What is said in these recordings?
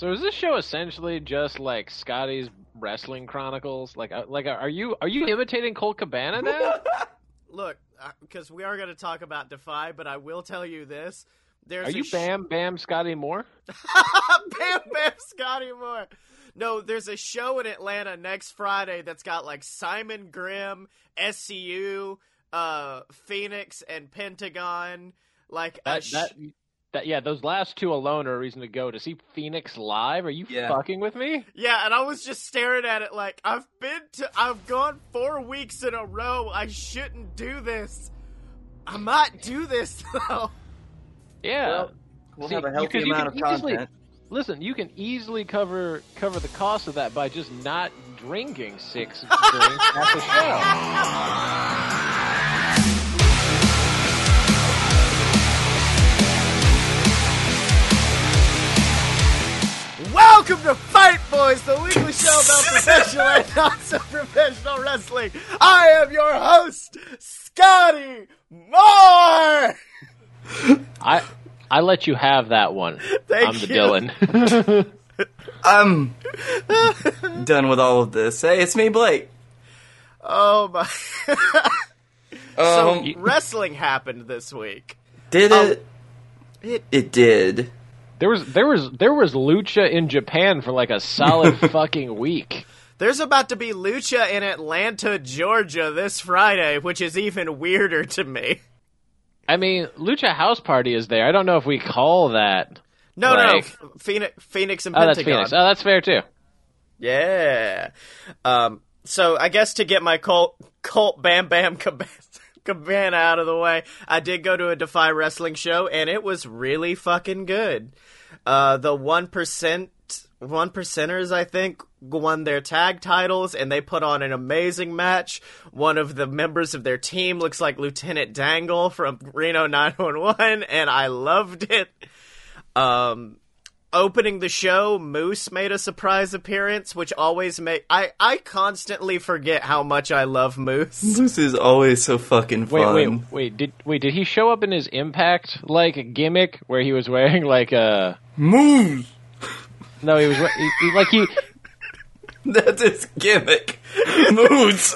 So is this show essentially just like Scotty's wrestling chronicles? Like, uh, like are you are you imitating Colt Cabana now? Look, because we are going to talk about Defy, but I will tell you this: there's are you sh- Bam Bam Scotty Moore? Bam Bam Scotty Moore. No, there's a show in Atlanta next Friday that's got like Simon Grimm, SCU, uh, Fenix, and Pentagon. Like a That, sh- that, that, yeah, those last two alone are a reason to go to see Fenix live. Are you Yeah. fucking with me? yeah, and I was just staring at it like I've been to, I've gone four weeks in a row. I shouldn't do this. I might do this though. Yeah. Well, We'll See, have a you- healthy 'cause you amount can of easily- content. Listen, you can easily cover cover the cost of that by just not drinking six drinks at the show. Welcome to Fight Boys, the weekly show about professional and not so professional wrestling. I am your host, Scotty Moore. I I let you have that one. Thank I'm the you. Dylan. I'm done with all of this. Hey, it's me, Blake. Oh my! Um, so wrestling happened this week. did um, it? It It did. There was there was there was lucha in Japan for like a solid fucking week. there's about to be lucha in Atlanta, Georgia this Friday, which is even weirder to me. I mean, Lucha House Party is there. I don't know if we call that. No, Like- no, Fenix, Fenix and Oh, that's Fenix. Oh, that's fair too. Yeah. Um, so I guess to get my cult, cult, Bam Bam Cabana, Cabana out of the way, I did go to a Defy Wrestling show, and it was really fucking good. Uh, the one percent, one percenters, I think, won their tag titles, and they put on an amazing match. One of the members of their team looks like Lieutenant Dangle from Reno 911, and I loved it. Um, opening the show, Moose made a surprise appearance, which always make I I constantly forget how much I love Moose. Moose is always so fucking Wait, fun. wait, wait. wait! Did wait? Did he show up in his Impact like gimmick where he was wearing like a? Moose? No, he was he, he- like he. That's his gimmick. Moose.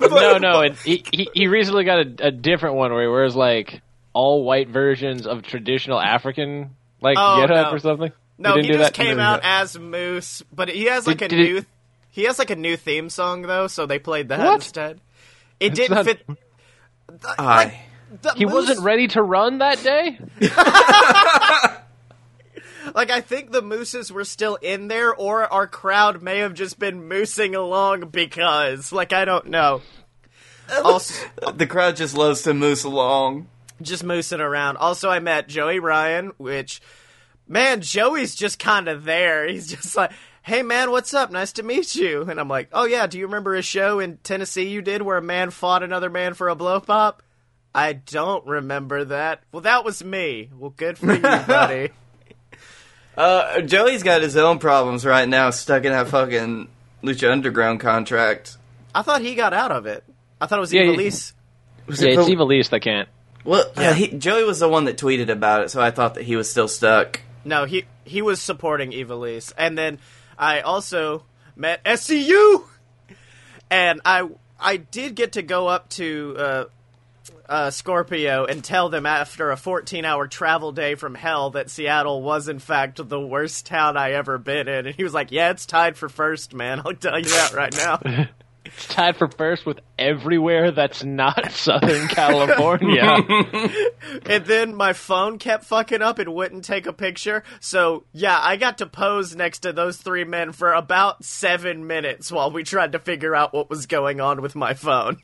No, no. And he, he he recently got a, a different one where he wears like all white versions of traditional African like Oh, get up no. or something. No, he he, just came out as Moose, but he has like Did- a did it- new he has like a new theme song though, so they played that What? instead. It It's didn't not- fit. I. The He Moose- wasn't ready to run that day. Like I think the mooses were still in there, or our crowd may have just been moosing along because, like, I don't know. Also, The crowd just loves to moose along. Just moosing around. Also, I met Joey Ryan, which, man, Joey's just kind of there. He's just like, hey, man, what's up? Nice to meet you. And I'm like, oh, yeah, do you remember a show in Tennessee you did where a man fought another man for a blow pop? I don't remember that. Well, that was me. Well, good for you, buddy. Uh, Joey's got his own problems right now, stuck in that fucking Lucha Underground contract. I thought he got out of it. I thought it was Yeah, yeah, yeah. Elise. Was Yeah, it it's for- Ivelisse that can't. Well, yeah, he, Joey was the one that tweeted about it, so I thought that he was still stuck. No, he he was supporting Ivelisse, and then I also met SCU, and I I did get to go up to uh, uh, Scorpio and tell them after a 14 hour travel day from hell that Seattle was in fact the worst town I ever been in, and he was like, "Yeah, it's tied for first, man. I'll tell you that right now." It's tied for first with everywhere that's not Southern California. and then my phone kept fucking up and wouldn't take a picture. So yeah, I got to pose next to those three men for about seven minutes while we tried to figure out what was going on with my phone.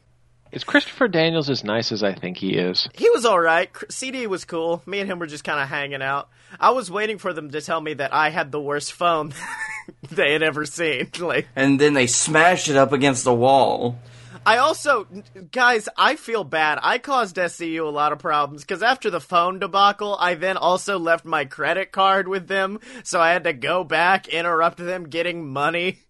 Is Christopher Daniels as nice as I think he is? He was all right. CD was cool. Me and him were just kind of hanging out. I was waiting for them to tell me that I had the worst phone they had ever seen. Like, And then they smashed it up against the wall. I also, guys, I feel bad. I caused SCU a lot of problems because after the phone debacle, I then also left my credit card with them, so I had to go back, interrupt them getting money.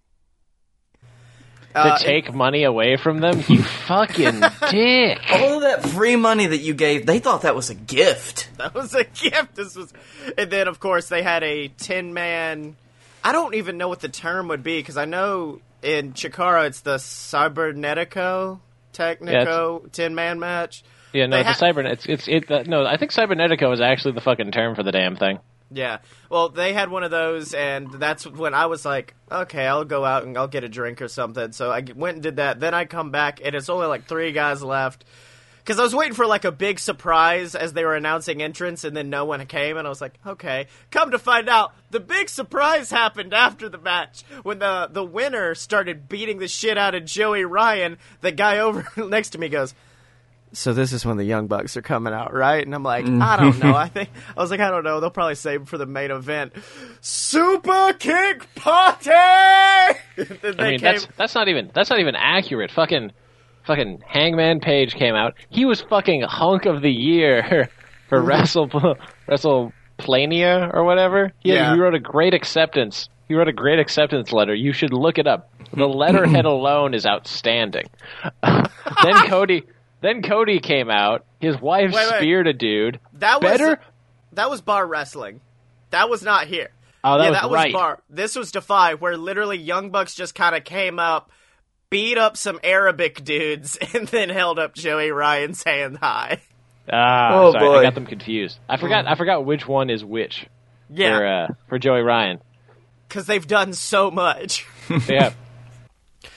To Uh, take money away from them? You fucking dick. All of that free money that you gave, they thought that was a gift. That was a gift. This was, and then of course they had a ten man I don't even know what the term would be because I know in Chikara it's the Cibernetico Technico Tin Man match. Yeah, no, They the ha- cyber. It's it's it. Uh, no, I think cibernetico is actually the fucking term for the damn thing. Yeah. Well, they had one of those, and that's when I was like, okay, I'll go out and I'll get a drink or something. So I went and did that. Then I come back, and it's only like three guys left. Because I was waiting for like a big surprise as they were announcing entrance, and then no one came, and I was like, okay. Come to find out, the big surprise happened after the match when the the winner started beating the shit out of Joey Ryan. The guy over next to me goes, so this is when the Young Bucks are coming out, right? And I'm like, I don't know. I think I was like, I don't know. They'll probably save for the main event. Super Kick Party. I mean, came- that's that's not even that's not even accurate. Fucking, fucking Hangman Page came out. He was fucking hunk of the year for Wrestle WrestlePlania or whatever. He, had- Yeah. he wrote a great acceptance. He wrote a great acceptance letter. You should look it up. The letterhead alone is outstanding. then Cody, then Cody came out. His wife Wait, wait. speared a dude. that was better. that was bar wrestling. That was not here. Oh, that yeah, was that right. was bar. This was Defy, where literally Young Bucks just kind of came up, beat up some Arabic dudes, and then held up Joey Ryan's hand high. Ah, Oh, sorry, boy. I got them confused. I forgot. I forgot which one is which Yeah, for uh, for Joey Ryan. because they've done so much. yeah.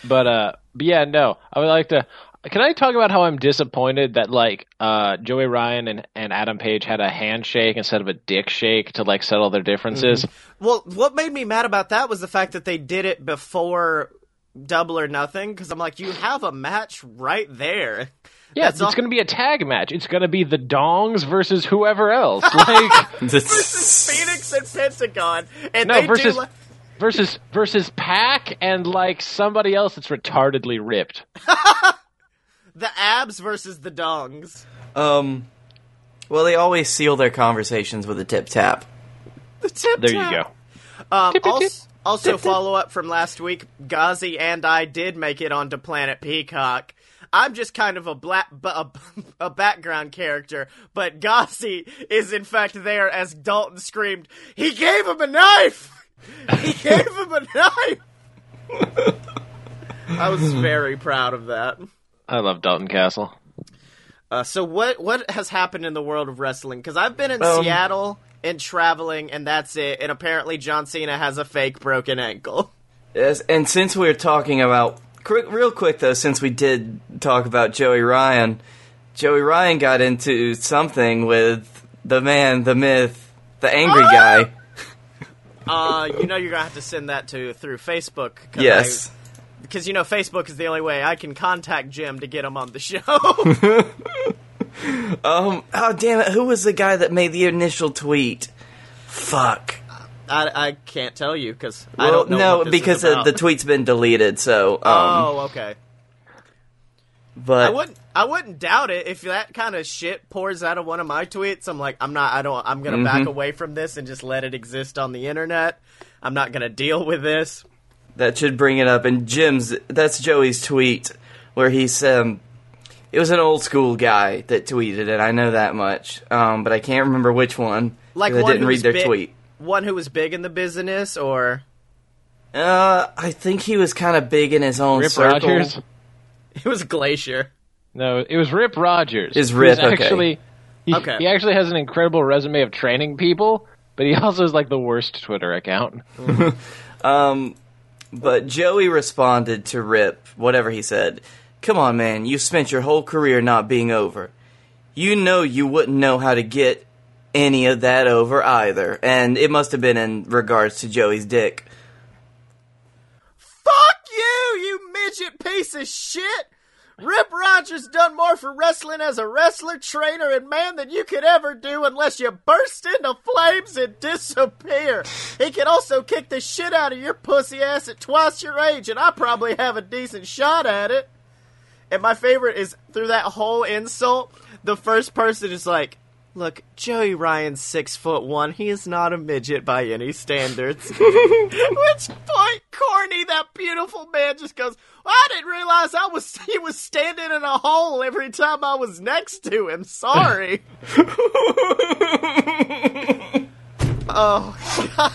But uh but yeah, no. I would like to can I talk about how I'm disappointed that like uh Joey Ryan and, and Adam Page had a handshake instead of a dick shake to like settle their differences? Well, what made me mad about that was the fact that they did it before Double or Nothing. Because I'm like, you have a match right there. Yeah, That's it's all- going to be a tag match. It's going to be the Dongs versus whoever else. Like versus Fenix and Pentagon, and no they versus do. Like, versus versus PAC and like somebody else that's retardedly ripped. the abs versus the dongs. um, well, they always seal their conversations with a tip tap. The tip There you go. Um, Tip, tip, also, tip. Also follow up from last week. Ghazi and I did make it onto Planet Peacock. I'm just kind of a black, a, a background character, but Ghazi is in fact there as Dalton screamed, "He gave him a knife! He gave him a knife!" I was very proud of that. I love Dalton Castle. Uh, so what what has happened in the world of wrestling? Because I've been in Um, Seattle and traveling, and that's it. And apparently, John Cena has a fake broken ankle. Yes, and since we're talking about quick, real quick though, since we did talk about Joey Ryan, Joey Ryan got into something with the man, the myth, the angry Ah! guy. Uh, you know you're gonna have to send that to through Facebook. Yes. I- because you know Facebook is the only way I can contact Jim to get him on the show. Um. Oh damn it! Who was the guy that made the initial tweet? Fuck. I, I can't tell you because I don't know. no, because uh, the tweet's been deleted. So. Um, Oh, okay. But I wouldn't. I wouldn't doubt it if that kind of shit pours out of one of my tweets. I'm like, I'm not. I don't. I'm gonna back away from this and just let it exist on the internet. I'm not gonna deal with this. that should bring it up. And Jim's that's Joey's tweet where he's um it was an old school guy that tweeted it. I know that much. Um, but I can't remember which one. Like 'cause I didn't read their big- tweet. One who was big in the business, or Uh, I think he was kind of big in his own Rip circle. Rogers. it was Glacier. No, it was Rip Rogers. Is Rip, okay. actually he, Okay. he actually has an incredible resume of training people, but he also has like the worst Twitter account. Um, but Joey responded to Rip, whatever he said. Come on, man, you spent your whole career not being over. You know you wouldn't know how to get any of that over either. And it must have been in regards to Joey's dick. Fuck you, you midget piece of shit! Rip Rogers done more for wrestling as a wrestler, trainer, and man than you could ever do unless you burst into flames and disappear. He can also kick the shit out of your pussy ass at twice your age, and I probably have a decent shot at it. And my favorite is through that whole insult, the first person is like, Look, Joey Ryan's six foot one. He is not a midget by any standards. Which point, corny, that beautiful man just goes, well, I didn't realize I was he was standing in a hole every time I was next to him. Sorry. oh, God.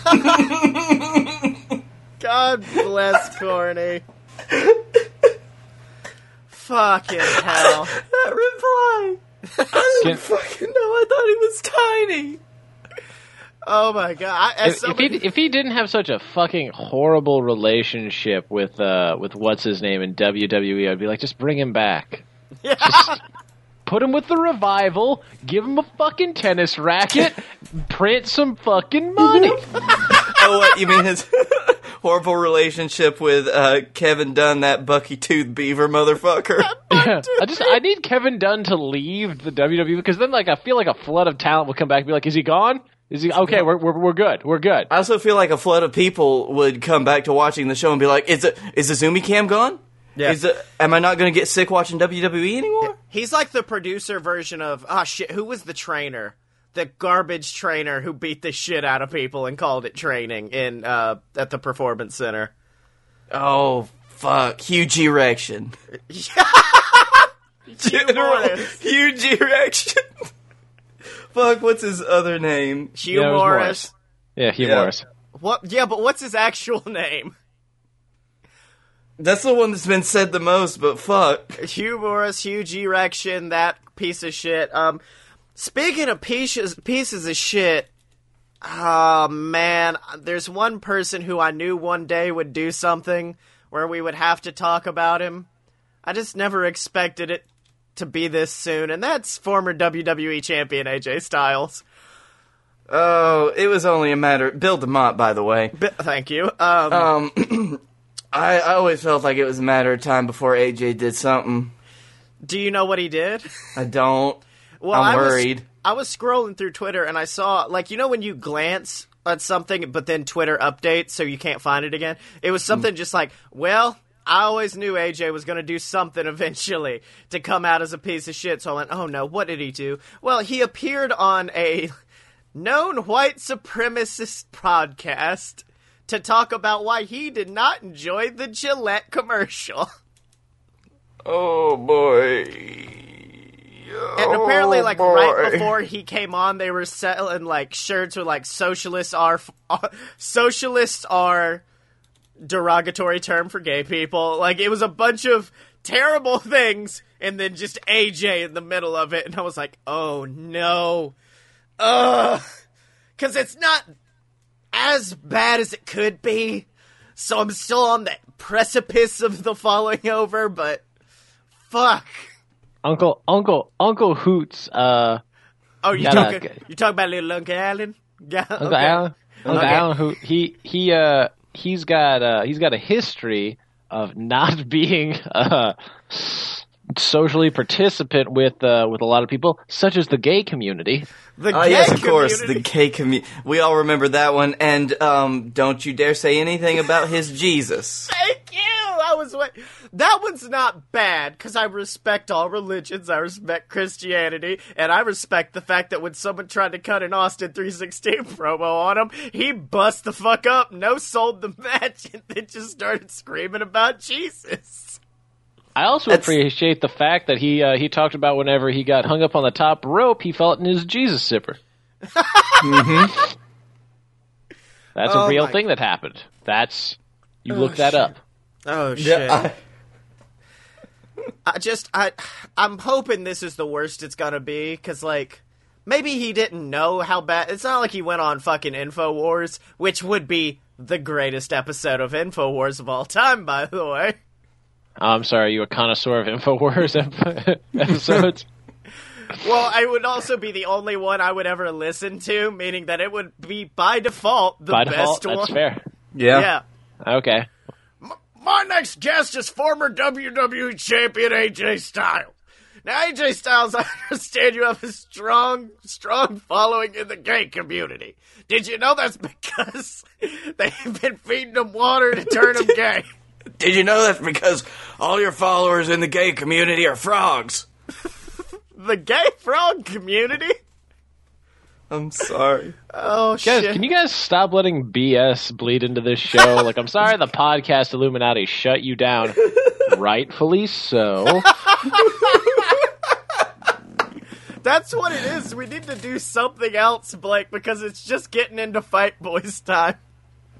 God bless Corny. Fucking hell. That reply. I didn't Can- fucking know. I thought he was tiny. Oh my god. I, as If, if he if he didn't have such a fucking horrible relationship with uh with what's his name in WWE, I'd be like, just bring him back. Just put him with the revival, give him a fucking tennis racket, print some fucking money. Oh, what you mean his horrible relationship with uh, Kevin Dunn, that Bucky Tooth Beaver motherfucker? Yeah. I just I need Kevin Dunn to leave the WWE because then like I feel like a flood of talent will come back and be like, is he gone? Is he okay? We're we're, we're good. We're good. I also feel like a flood of people would come back to watching the show and be like, "Is it is the Zoomy Cam gone? Yeah. Is it, am I not going to get sick watching WWE anymore?" He's like the producer version of ah shit. Who was the trainer? The garbage trainer who beat the shit out of people and called it training in uh, at the performance center. Oh fuck! Huge erection. General huge erection. fuck! What's his other name? Hugh Yeah, Morris. Morris. Yeah, Hugh Yeah. Morris. What? Yeah, but what's his actual name? That's the one that's been said the most. But fuck. Hugh Morris, huge erection, that piece of shit. Um, speaking of pieces pieces of shit, oh man, there's one person who I knew one day would do something where we would have to talk about him. I just never expected it to be this soon, and that's former WWE champion AJ Styles. Oh, it was only a matter. Bill DeMott, by the way. Bi- thank you. Um, Um, I, I always felt like it was a matter of time before AJ did something. do you know what he did? I don't. Well, I'm I was- I was scrolling through Twitter and I saw, like, you know, when you glance at something, but then Twitter updates so you can't find it again? It was hmm. something just like, well, I always knew AJ was going to do something eventually to come out as a piece of shit. So I went, oh no, what did he do? Well, he appeared on a known white supremacist podcast to talk about why he did not enjoy the Gillette commercial. Oh boy. And apparently, Oh, like boy. right before he came on, they were selling like shirts with like "socialists are uh, socialists are derogatory term for gay people." Like it was a bunch of terrible things, and then just AJ in the middle of it, and I was like, "Oh no, ugh," because it's not as bad as it could be. So I'm still on the precipice of the falling over, but fuck. Uncle Uncle Uncle Hoots. Uh, Oh, you Gotta- talking? You talking about little Uncle Allen? Yeah. Uncle okay. Alan. Uncle Okay. Alan. Who he he uh he's got uh he's got a history of not being uh socially participant with uh with a lot of people, such as the gay community. The Oh gay yes, of course, the gay community. We all remember that one. And um, don't you dare say anything about his Jesus. Thank you. I was wait. That one's not bad because I respect all religions. I respect Christianity, and I respect the fact that when someone tried to cut an Austin 316 promo on him, he bust the fuck up, no sold the match, and then just started screaming about Jesus. I also That's- appreciate the fact that he uh, he talked about whenever he got hung up on the top rope, he felt in his Jesus zipper. That's Oh a real my- thing that happened. That's you look that shit. up. Oh shit. I- I just I I'm hoping this is the worst it's gonna be because like maybe he didn't know how bad. It's not like he went on fucking Infowars, which would be the greatest episode of Infowars of all time, by the way. Oh, I'm sorry, are you a connoisseur of Infowars ep- episodes? Well, I would also be the only one I would ever listen to, meaning that it would be by default the By best default, one. that's fair. yeah. Yeah. Okay. My next guest is former WWE champion AJ Styles. Now, AJ Styles, I understand you have a strong, strong following in the gay community. Did you know that's because they've been feeding him water to turn him gay? Did you know that's because all your followers in the gay community are frogs? The gay frog community? I'm sorry. Oh, Guys, shit. can you guys stop letting BS bleed into this show? like, I'm sorry the podcast Illuminati shut you down. Rightfully so. That's what it is. We need to do something else, Blake, because it's just getting into fight boys time.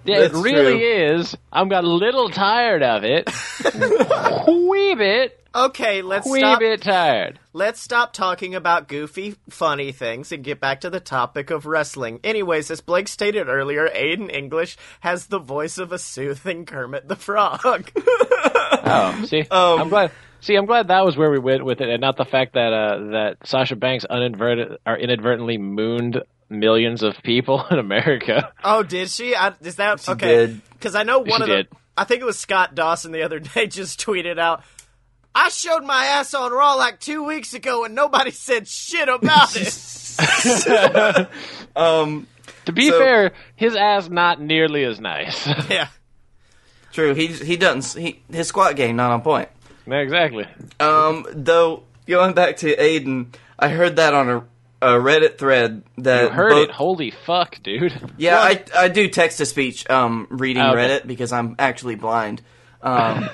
Yeah, That's it really true. is. I'm got a little tired of it. Wee bit, Okay, let's wee stop. bit tired. Let's stop talking about goofy, funny things and get back to the topic of wrestling. Anyways, as Blake stated earlier, Aiden English has the voice of a soothing Kermit the Frog. Oh, see, Um, I'm glad. See, I'm glad that was where we went with it, and not the fact that uh, that Sasha Banks uninverted or inadvertently mooned millions of people in America. oh, did she? I, is that She okay? Because I know one She of the. I think it was Scott Dawson the other day just tweeted out. I showed my ass on Raw like two weeks ago and nobody said shit about it. Um, To be So- fair, his ass not nearly as nice. yeah. true. He he doesn't. He his squat game not on point. Yeah, exactly. Um, though going back to Aiden, I heard that on a, a Reddit thread that You heard both- it. Holy fuck, dude. Yeah, I I do text to speech um reading Okay. Reddit because I'm actually blind. Um,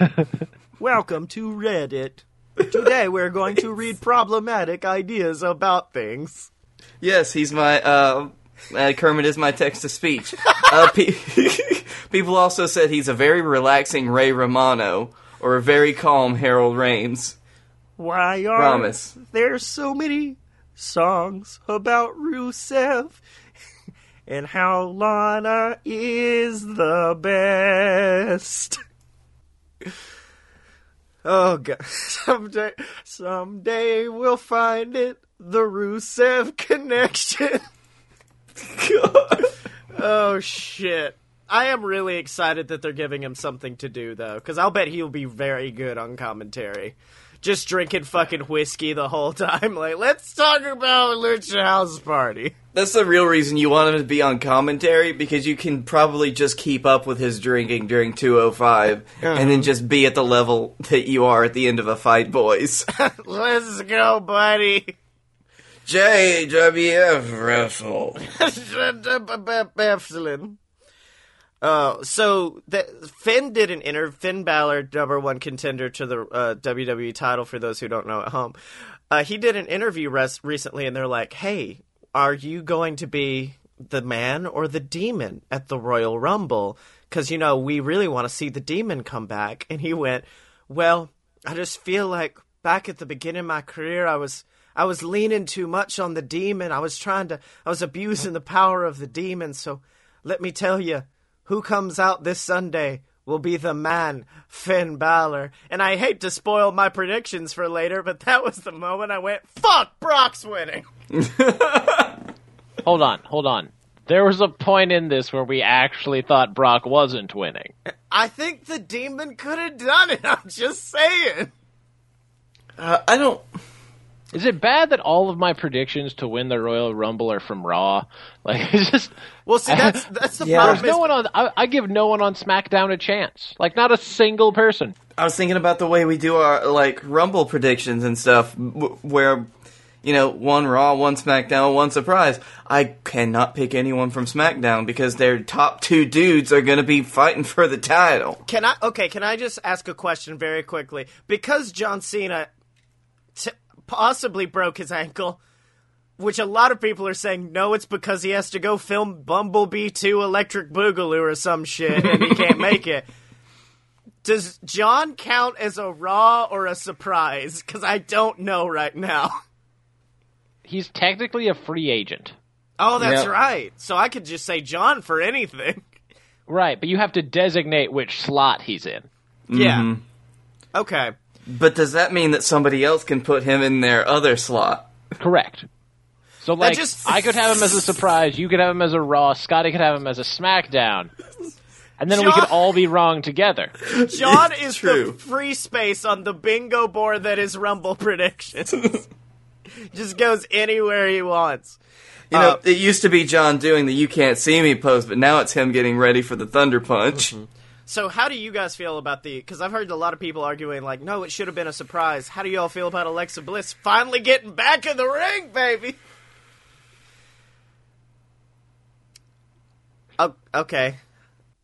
Welcome to Reddit. Today we're going to read problematic ideas about things. yes, he's my uh, uh Kermit is my text to speech. Uh, pe- people also said he's a very relaxing Ray Romano or a very calm Harold Ramis. Why are Promise. there so many songs about Rusev and how Lana is the best? Oh god, someday, someday we'll find it. The Rusev connection. oh shit. I am really excited that they're giving him something to do though, because I'll bet he'll be very good on commentary. Just drinking fucking whiskey the whole time. Like, let's talk about Lucha House Party. That's the real reason you want him to be on commentary because you can probably just keep up with his drinking during 205 and then just be at the level that you are at the end of a fight, boys. Let's go, buddy. JWF wrestle. Excellent. Uh, so the, Finn did an interview. Finn Balor, number one contender to the uh, WWE title. For those who don't know at home, uh, he did an interview res- recently, and they're like, "Hey, are you going to be the man or the demon at the Royal Rumble? Because you know we really want to see the demon come back." And he went, "Well, I just feel like back at the beginning of my career, I was." I was leaning too much on the demon. I was trying to, I was abusing the power of the demon. So let me tell you, who comes out this Sunday will be the man, Finn Balor. And I hate to spoil my predictions for later, but that was the moment I went, fuck, Brock's winning. Hold on, hold on. There was a point in this where we actually thought Brock wasn't winning. I think the demon could have done it. I'm just saying. Uh, I don't. Is it bad that all of my predictions to win the Royal Rumble are from Raw? Like, it's just Well, see, that's that's the Yeah. problem. there's no one on. I, I give no one on SmackDown a chance. Like, not a single person. I was thinking about the way we do our like Rumble predictions and stuff, where you know one Raw, one SmackDown, one surprise. I cannot pick anyone from SmackDown because their top two dudes are going to be fighting for the title. Can I? Okay, can I just ask a question very quickly? Because John Cena t- possibly broke his ankle, which a lot of people are saying no, it's because he has to go film Bumblebee 2 Electric Boogaloo or some shit and he can't make it. Does John count as a Raw or a surprise? Because I don't know right now. He's technically a free agent. Oh, that's Yeah. right. So I could just say John for anything. Right, but you have to designate which slot he's in. Yeah. Mm-hmm. Okay. But does that mean that somebody else can put him in their other slot? Correct. So, like, just- I could have him as a surprise, you could have him as a Raw, Scotty could have him as a SmackDown. And then we could all be wrong together. John It's is true. the free space on the bingo board that is Rumble predictions. Just goes anywhere he wants. You know, Uh, it used to be John doing the "You can't see me" pose, but now it's him getting ready for the Thunder Punch. So, how do you guys feel about the? Because I've heard a lot of people arguing, like, no, it should have been a surprise. How do you all feel about Alexa Bliss finally getting back in the ring, baby? Oh, okay.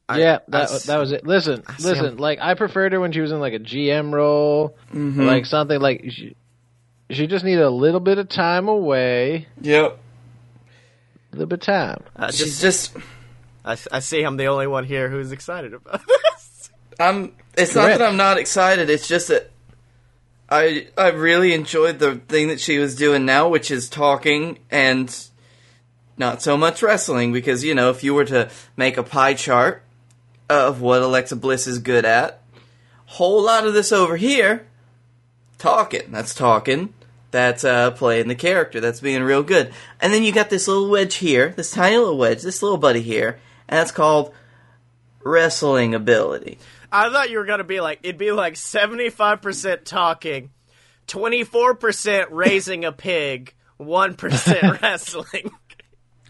I- yeah, I that s- that was it. Listen, see listen. him. Like I preferred her when she was in like a GM role, like something like she, she just needed a little bit of time away, Yep. a little bit of time. uh, She's just, just I, I see I'm the only one here who's excited about this. I'm. It's not that I'm not excited. It's just that I I really enjoyed the thing that she was doing now, which is talking and not so much wrestling. Because you know, if you were to make a pie chart of what Alexa Bliss is good at, whole lot of this over here, talking. That's talking. That's uh, playing the character. That's being real good. And then you got this little wedge here, this tiny little wedge, this little buddy here, and that's called wrestling ability. I thought you were gonna be like it'd be like seventy five percent talking, twenty four percent raising a pig, one percent wrestling.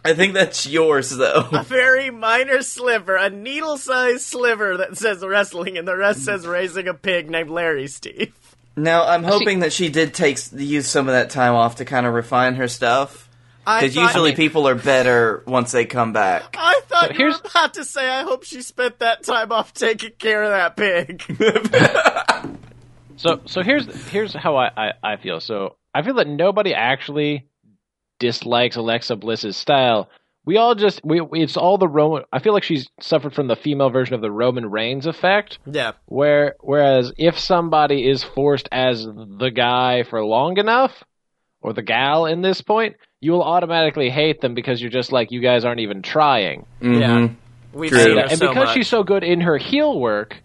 I think that's yours though. A very minor sliver, a needle sized sliver that says wrestling, and the rest says raising a pig named Larry Steve. Now I'm hoping that she did take use some of that time off to kind of refine her stuff. I Because thought- usually people are better once they come back. I thought So you were here's- about to say I hope she spent that time off taking care of that pig. So so here's here's how I, I, I feel. So I feel that nobody actually dislikes Alexa Bliss's style. We all just we we- it's all the Roman. I feel like she's suffered from the female version of the Roman Reigns effect, yeah. where whereas if somebody is forced as the guy for long enough, or the gal in this point, you will automatically hate them because you're just like you guys aren't even trying. Yeah. We've True. seen and so because much. she's so good in her heel work,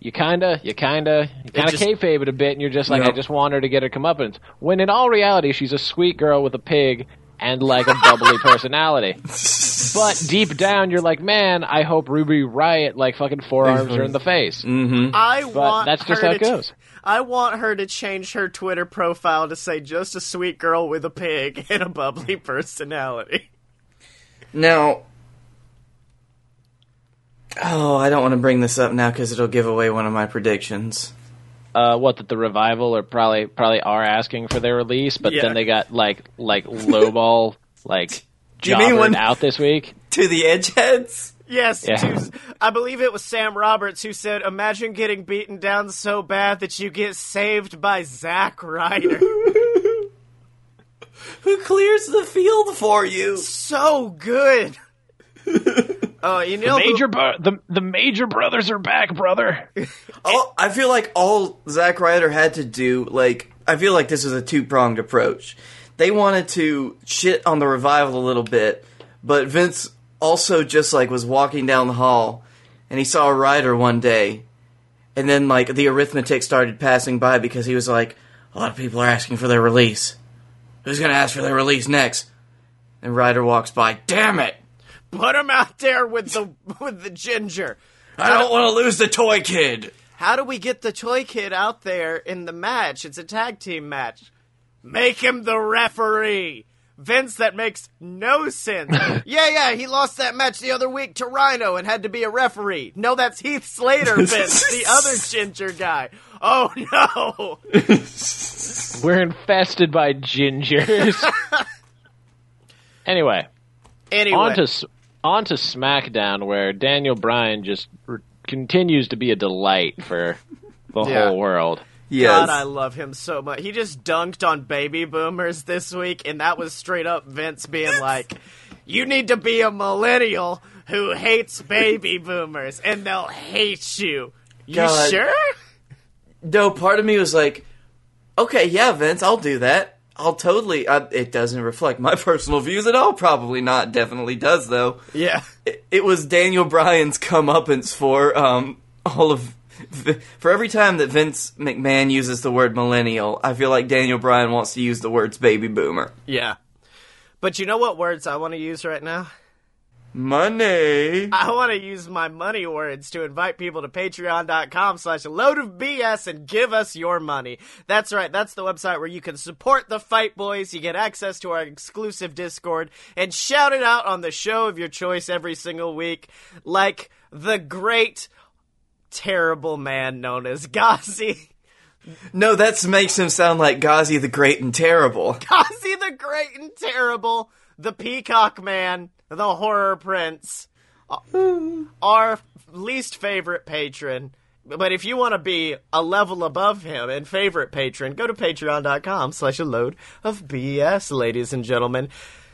you kinda, you kinda, you kinda just- kayfabe it a bit, and you're just like, Yep. I just want her to get her comeuppance. When in all reality, she's a sweet girl with a pig and like a bubbly personality. But deep down, you're like, man, I hope Ruby Riott like fucking forearms her in the face. Mm-hmm. I But want that's just her how it to ch- goes. I want her to change her Twitter profile to say just a sweet girl with a pig and a bubbly personality. Now, oh, I don't want to bring this up now because it'll give away one of my predictions. Uh, what that the revival are probably probably are asking for their release, but Yeah. then they got like like lowball like Do you mean jobbered when- out this week. To the Edgeheads. Yes, Yeah. to- I believe it was Sam Roberts who said, "Imagine getting beaten down so bad that you get saved by Zack Ryder." Who clears the field for you? so good. Oh, you know, who- Major bro- the the major brothers are back, brother. All, oh, I feel like all Zack Ryder had to do, like, I feel like this was a two pronged approach. They wanted to shit on the revival a little bit, but Vince also just like was walking down the hall and he saw a Ryder one day, and then like the arithmetic started passing by because he was like, a lot of people are asking for their release. Who's gonna ask for their release next? And Ryder walks by. Damn it! put him out there with the with the ginger. I don't want to lose the toy kid. How do we get the toy kid out there in the match? It's a tag team match. Make him the referee. Vince, that makes no sense. yeah, yeah, he lost that match the other week to Rhino and had to be a referee. No, that's Heath Slater, Vince, the other ginger guy. Oh no! We're infested by gingers. anyway, Anyway, on to on to SmackDown, where Daniel Bryan just r- continues to be a delight for the Yeah. whole world. Yes. God, I love him so much. He just dunked on baby boomers this week, and that was straight up Vince being like, "You need to be a millennial who hates baby boomers, and they'll hate you." You God. sure? No, part of me was like, okay, yeah, Vince, I'll do that. I'll totally. I, it doesn't reflect my personal views at all. Probably not. Definitely does though. Yeah. It, it was Daniel Bryan's comeuppance for um all of for every time that Vince McMahon uses the word millennial. I feel like Daniel Bryan wants to use the words baby boomer. Yeah. But you know what words I want to use right now? Money. I want to use my money words to invite people to patreon.com slash load of BS and give us your money. That's right. That's the website where you can support the Fight Boys. You get access to our exclusive Discord and shout it out on the show of your choice every single week. Like the great, terrible man known as Gazi. No, that makes him sound like Ghazi the Great and Terrible. Gazi the great and terrible. The Peacock Man. The Horror Prince. Uh, our least favorite patron. But if you want to be a level above him and favorite patron, go to patreon.com slash a load of BS, ladies and gentlemen.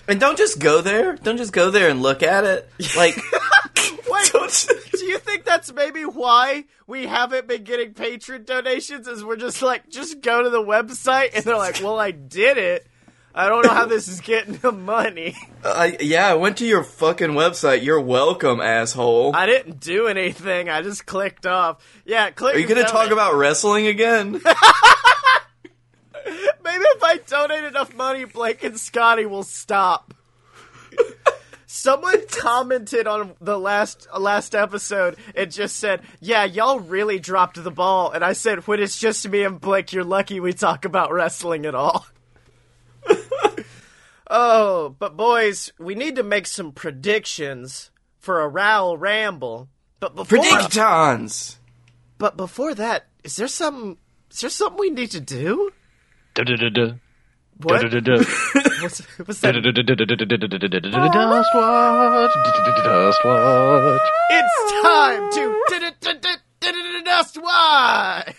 And don't just go there. Don't just go there and look at it. Like, What? Do you think that's maybe why we haven't been getting patron donations? Is we're just like, just go to the website and they're like, well, I did it. I don't know how this is getting the money. I yeah, I went to your fucking website. You're welcome, asshole. I didn't do anything. I just clicked off. Yeah, click. Are you gonna talk about wrestling again? Maybe if I donate enough money, Blake and Scotty will stop. Someone commented on the last last episode and just said, "Yeah, y'all really dropped the ball." And I said, "When it's just me and Blake, you're lucky we talk about wrestling at all." oh, but boys, we need to make some predictions for a Royal Rumble. But before, Predictons. but before that, is there some is there something we need to do? Da-da-da-da. What? What's, what's that? Dust watch. Dust watch. It's time to dust watch.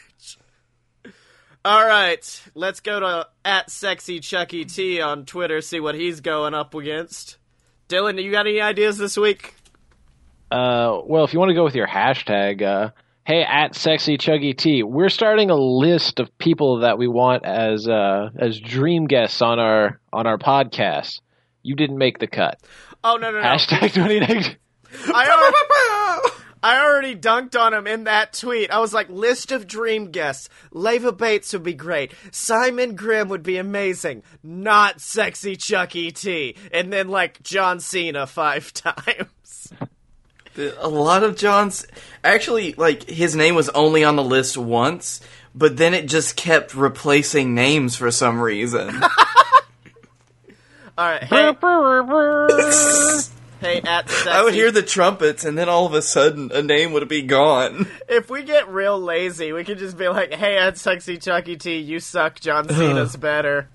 All right, let's go to at sexy Chuckie T on Twitter. See what he's going up against. Dylan, you got any ideas this week? Uh, well, if you want to go with your hashtag, uh, hey at sexy Chuckie T, we're starting a list of people that we want as uh, as dream guests on our on our podcast. You didn't make the cut. Oh no no no! Hashtag twenty next. I already, I already dunked on him in that tweet. I was like, list of dream guests. Leva Bates would be great. Simon Grimm would be amazing. Not sexy Chuckie T. And then like John Cena five times. A lot of John's actually like his name was only on the list once, but then it just kept replacing names for some reason. All right, hey, hey, at sexy. I would hear the trumpets, and then all of a sudden, a name would be gone. if we get real lazy, we could just be like, "Hey, at sexy Chuckie T, you suck. John Cena's better."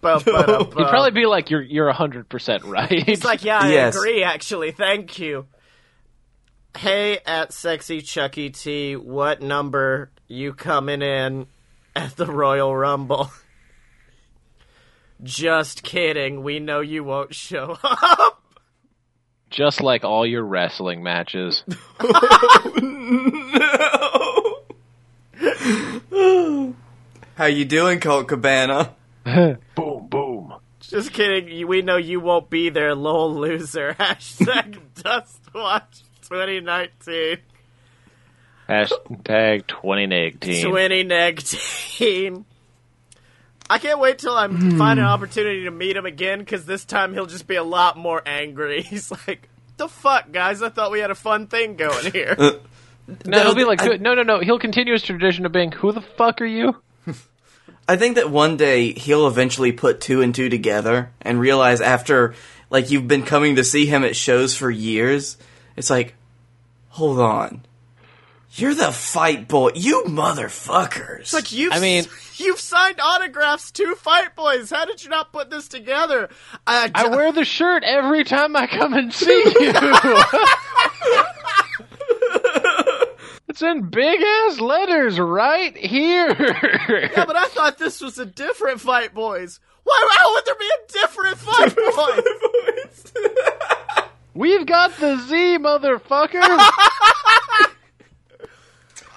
Ba, ba, da, ba. You'd probably be like, you're you're hundred percent right. It's like, yeah, I Yes. agree, actually. Thank you. Hey, at Sexy Chuckie T, what number you coming in at the Royal Rumble? Just kidding. We know you won't show up. just like all your wrestling matches. Oh, How you doing, Colt Cabana? boom boom. Just kidding. We know you won't be there, lol loser. Hashtag Dustwatch 2019. Hashtag twenty nineteen. 2019. I can't wait till I hmm. find an opportunity to meet him again because this time he'll just be a lot more angry. He's like, "The fuck, guys! I thought we had a fun thing going here." Uh, no, he'll be like, I- no, no, no. He'll continue his tradition of being, who the fuck are you? I think that one day he'll eventually put two and two together and realize after, like, you've been coming to see him at shows for years, it's like, hold on. You're the fight boy. You motherfuckers. like you've, I mean- you've signed autographs to Fight Boys. How did you not put this together? I, uh, I wear the shirt every time I come and see you. it's in big ass letters right here. yeah, but I thought this was a different Fight Boys. Why? How would there be a different Fight Boys? We've got the Z, motherfucker.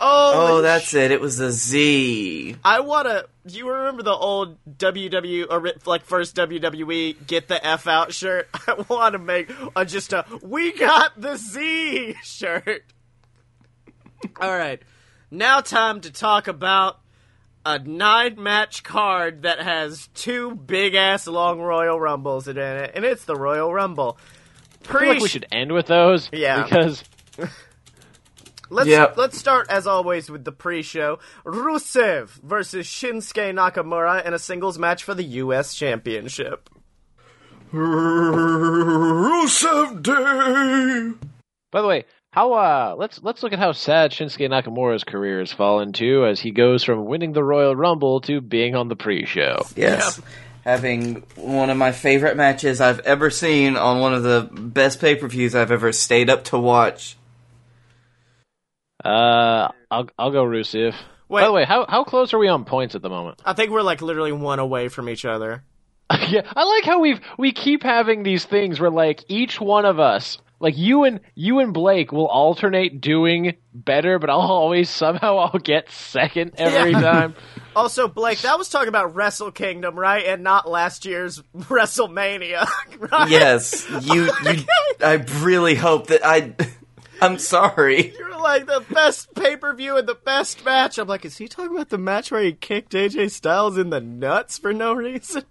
oh, that's it. It was the Z. I want to. Do you remember the old WW or like first WWE get the F out shirt? I want to make a, just a we got the Z shirt. All right, now time to talk about a nine match card that has two big ass long Royal Rumbles in it, and it's the Royal Rumble. I feel like we should end with those. Yeah. Because Let's Yep. let's start as always with the pre-show. Rusev versus Shinsuke Nakamura in a singles match for the U.S. Championship. Rusev Day. By the way, how uh let's let's look at how sad Shinsuke Nakamura's career has fallen to as he goes from winning the Royal Rumble to being on the pre-show. Yes. Having one of my favorite matches I've ever seen on one of the best pay per views I've ever stayed up to watch. Uh I'll I'll go Rusev. Wait. By the way, how how close are we on points at the moment? I think we're like literally one away from each other. yeah, I like how we've we keep having these things where like each one of us like you and you and Blake will alternate doing better, but I'll always somehow I'll get second every Yeah. time. Also, Blake, that was talking about Wrestle Kingdom, right? And not last year's WrestleMania, right? Yes, you. you I really hope that I. I'm sorry. You're like the best pay per view and the best match. I'm like, is he talking about the match where he kicked AJ Styles in the nuts for no reason?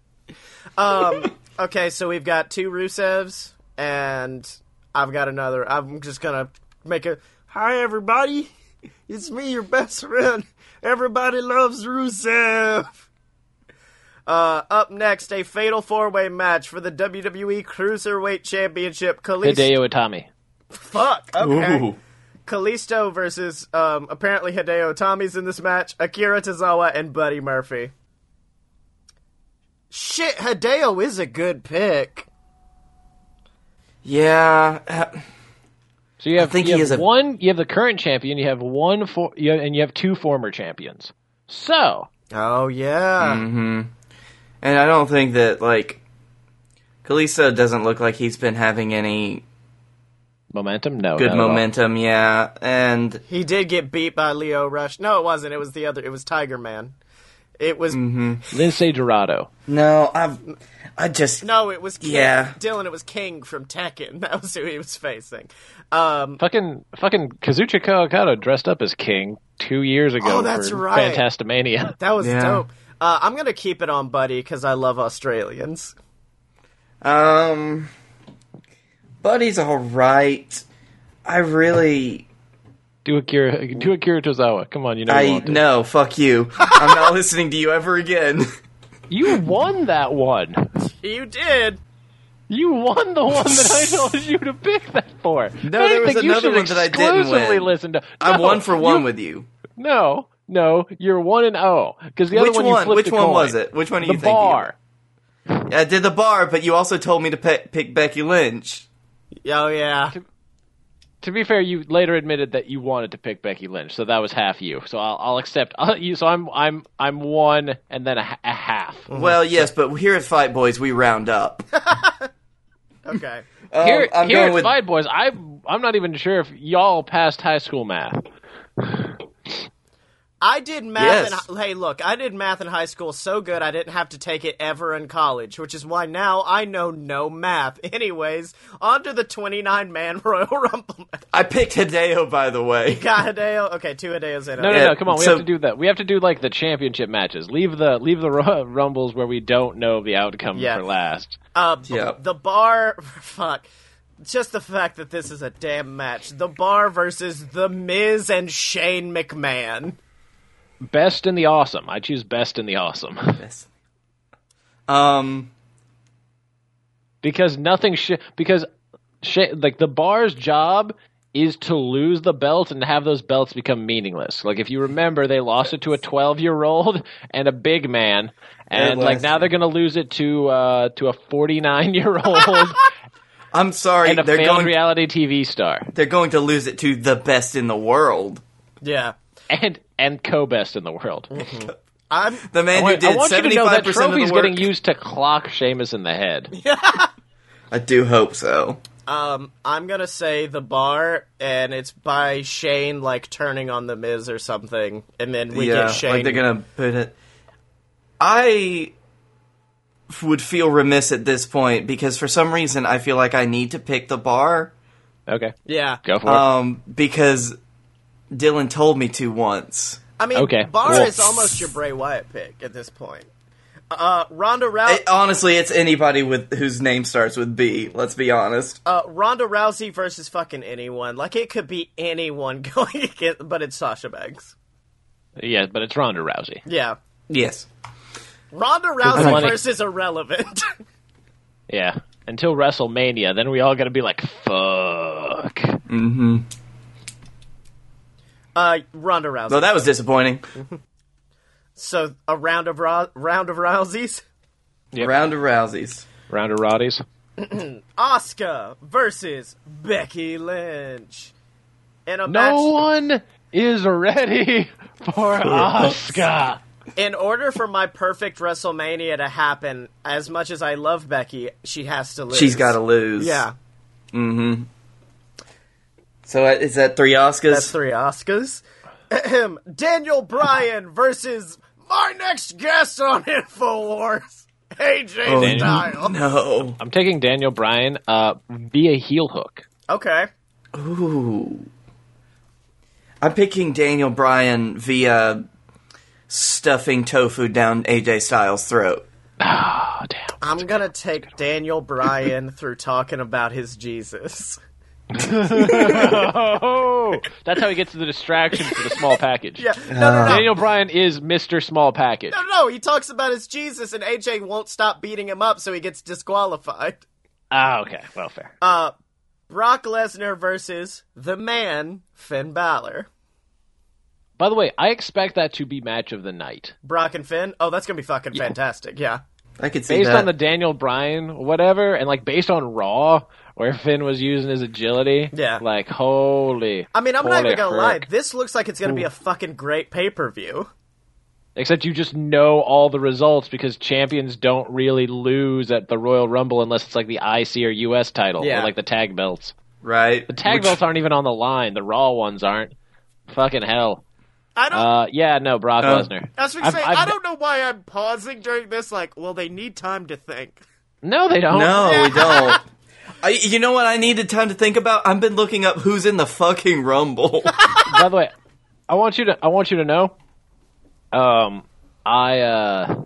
Um. okay, so we've got two Rusevs, and I've got another. I'm just gonna make a hi, everybody. It's me, your best friend. Everybody loves Rusev. Uh, up next, a fatal four-way match for the WWE Cruiserweight Championship. Kalisto, Hideo Itami. fuck. Okay. Ooh. Kalisto versus um, apparently Hideo Itami's in this match, Akira Tozawa and Buddy Murphy. Shit, Hideo is a good pick. Yeah. uh, So you have, think you he have is a- one. You have the current champion. You have one for, you have, and you have two former champions. So Oh yeah. And I don't think that like Kalisto doesn't look like he's been having any momentum, no good not at all. momentum. Yeah, and He did get beat by Lio Rush. No, it wasn't. It was the other. It was Tiger Man. It was Lince Dorado. no, I've I just no, it was King. Yeah. Dylan. It was King from Tekken. That was who he was facing. Um, Fucking fucking Kazuchika Okada dressed up as King two years ago. Oh, that's for right. Fantasticamania. that was Yeah. dope. Uh, I'm gonna keep it on Buddy because I love Australians. um, Buddy's all right. I really Do Akira, do Akira Tozawa. Come on, you know you I want no fuck you. I'm not listening to you ever again. You won that one. You did. You won the one that I told you to pick that for. No, there was another one that I didn't win. Listen to. I'm one for one you- with you. No, no, you're one and oh. Because the other Which one, you one? flipped Which one coin. was it? Which one are The you thinking? bar. I did the bar, but you also told me to pe- pick Becky Lynch. Oh yeah. To be fair, you later admitted that you wanted to pick Becky Lynch, so that was half you. So I'll, I'll accept I'll, you. So I'm I'm I'm one and then a half. Well, yes, but here at Fight Boys we round up. Okay. Um, Here, I'm here at with Fight Boys, I I'm not even sure if y'all passed high school math. I did math. Yes. In, hey, look, I did math in high school so good I didn't have to take it ever in college, which is why now I know no math. Anyways, on to the 29 man Royal Rumble. match. I picked Hideo, by the way. Got Hideo. Okay, two Hideos in. No, no, no! Come on, we so- have to do that. We have to do like the championship matches. Leave the leave the ru- rumbles where we don't know the outcome Yeah. for last. Uh, b- Yeah. The bar. Fuck. Just the fact that this is a damn match. The bar versus The Miz and Shane McMahon. Best in the awesome. I choose best in the awesome Um, because nothing. Sh- because sh- like the bar's job is to lose the belt and have those belts become meaningless. Like if you remember, they lost it to a 12 year old and a big man, and like now they're gonna lose it to uh, to a 49 year old I'm sorry, and a they're failed going. reality TV star. They're going to lose it to the best in the world. Yeah. and and co-best in the world. I'm. The man I who want, I did want you to know that percent of trophy's the work. getting used to clock Sheamus in the head. I do hope so. Um, I'm gonna say the bar, and it's by Shane like turning on the Miz or something, and then we yeah, get Shane. like they're gonna put it. I would feel remiss at this point because for some reason I feel like I need to pick the bar. Okay, Yeah, go for it. Um, because Dylan told me to once. I mean, Okay, bar cool. is almost your Bray Wyatt pick at this point. Uh, Ronda Rousey. It- honestly, it's anybody with whose name starts with B. Let's be honest. uh, Ronda Rousey versus fucking anyone. Like it could be anyone going against, but it's Sasha Banks. yeah, but it's Ronda Rousey. Yeah, Yes. Ronda Rousey Money. versus irrelevant. Yeah, until WrestleMania, then we all got to be like, fuck. Mm-hmm. Uh, Ronda Rousey. So that was disappointing. so a round of Ro- round of Rouseys. Yep. Round of Rouseys. Round of Roddies. Asuka versus Becky Lynch. In a No match, one is ready for Asuka. in order for my perfect WrestleMania to happen, as much as I love Becky, she has to lose. She's got to lose. Yeah. Mm-hmm. So uh, is that three Asukas? That's three Asukas. Daniel Bryan versus my next guest on Infowars, AJ Oh, Styles. no. I'm taking Daniel Bryan uh, via heel hook. Okay. Ooh. I'm picking Daniel Bryan via stuffing tofu down AJ Styles' throat. Oh, damn. I'm gonna take Daniel Bryan through talking about his Jesus. Oh, that's how he gets the distraction for the small package. Yeah. No, no, no. Daniel Bryan is Mr. Small Package. No, no, he talks about his Jesus, and AJ won't stop beating him up, so he gets disqualified. Ah, okay. Well, fair. Uh, Brock Lesnar versus the man, Finn Balor. By the way, I expect that to be match of the night. Brock and Finn? Oh, that's gonna be fucking fantastic, yeah. I could see Based that. on the Daniel Bryan whatever, and like based on Raw, where Finn was using his agility. Yeah. Like, holy. I mean, I'm not even gonna lie, this looks like it's gonna be a fucking great pay per view. Except you just know all the results because champions don't really lose at the Royal Rumble unless it's like the IC or US title Yeah. or like the tag belts. right? The tag Which- belts aren't even on the line. The Raw ones aren't. Fucking hell. I don't. Uh, yeah, no, Brock Uh, Lesnar. I was gonna I've- say, I've- I don't know why I'm pausing during this. Like, well, they need time to think. No, they don't. No, we don't. I, you know what I needed time to think about? I've been looking up who's in the fucking Rumble. By the way, I want you to I want you to know, um, I uh,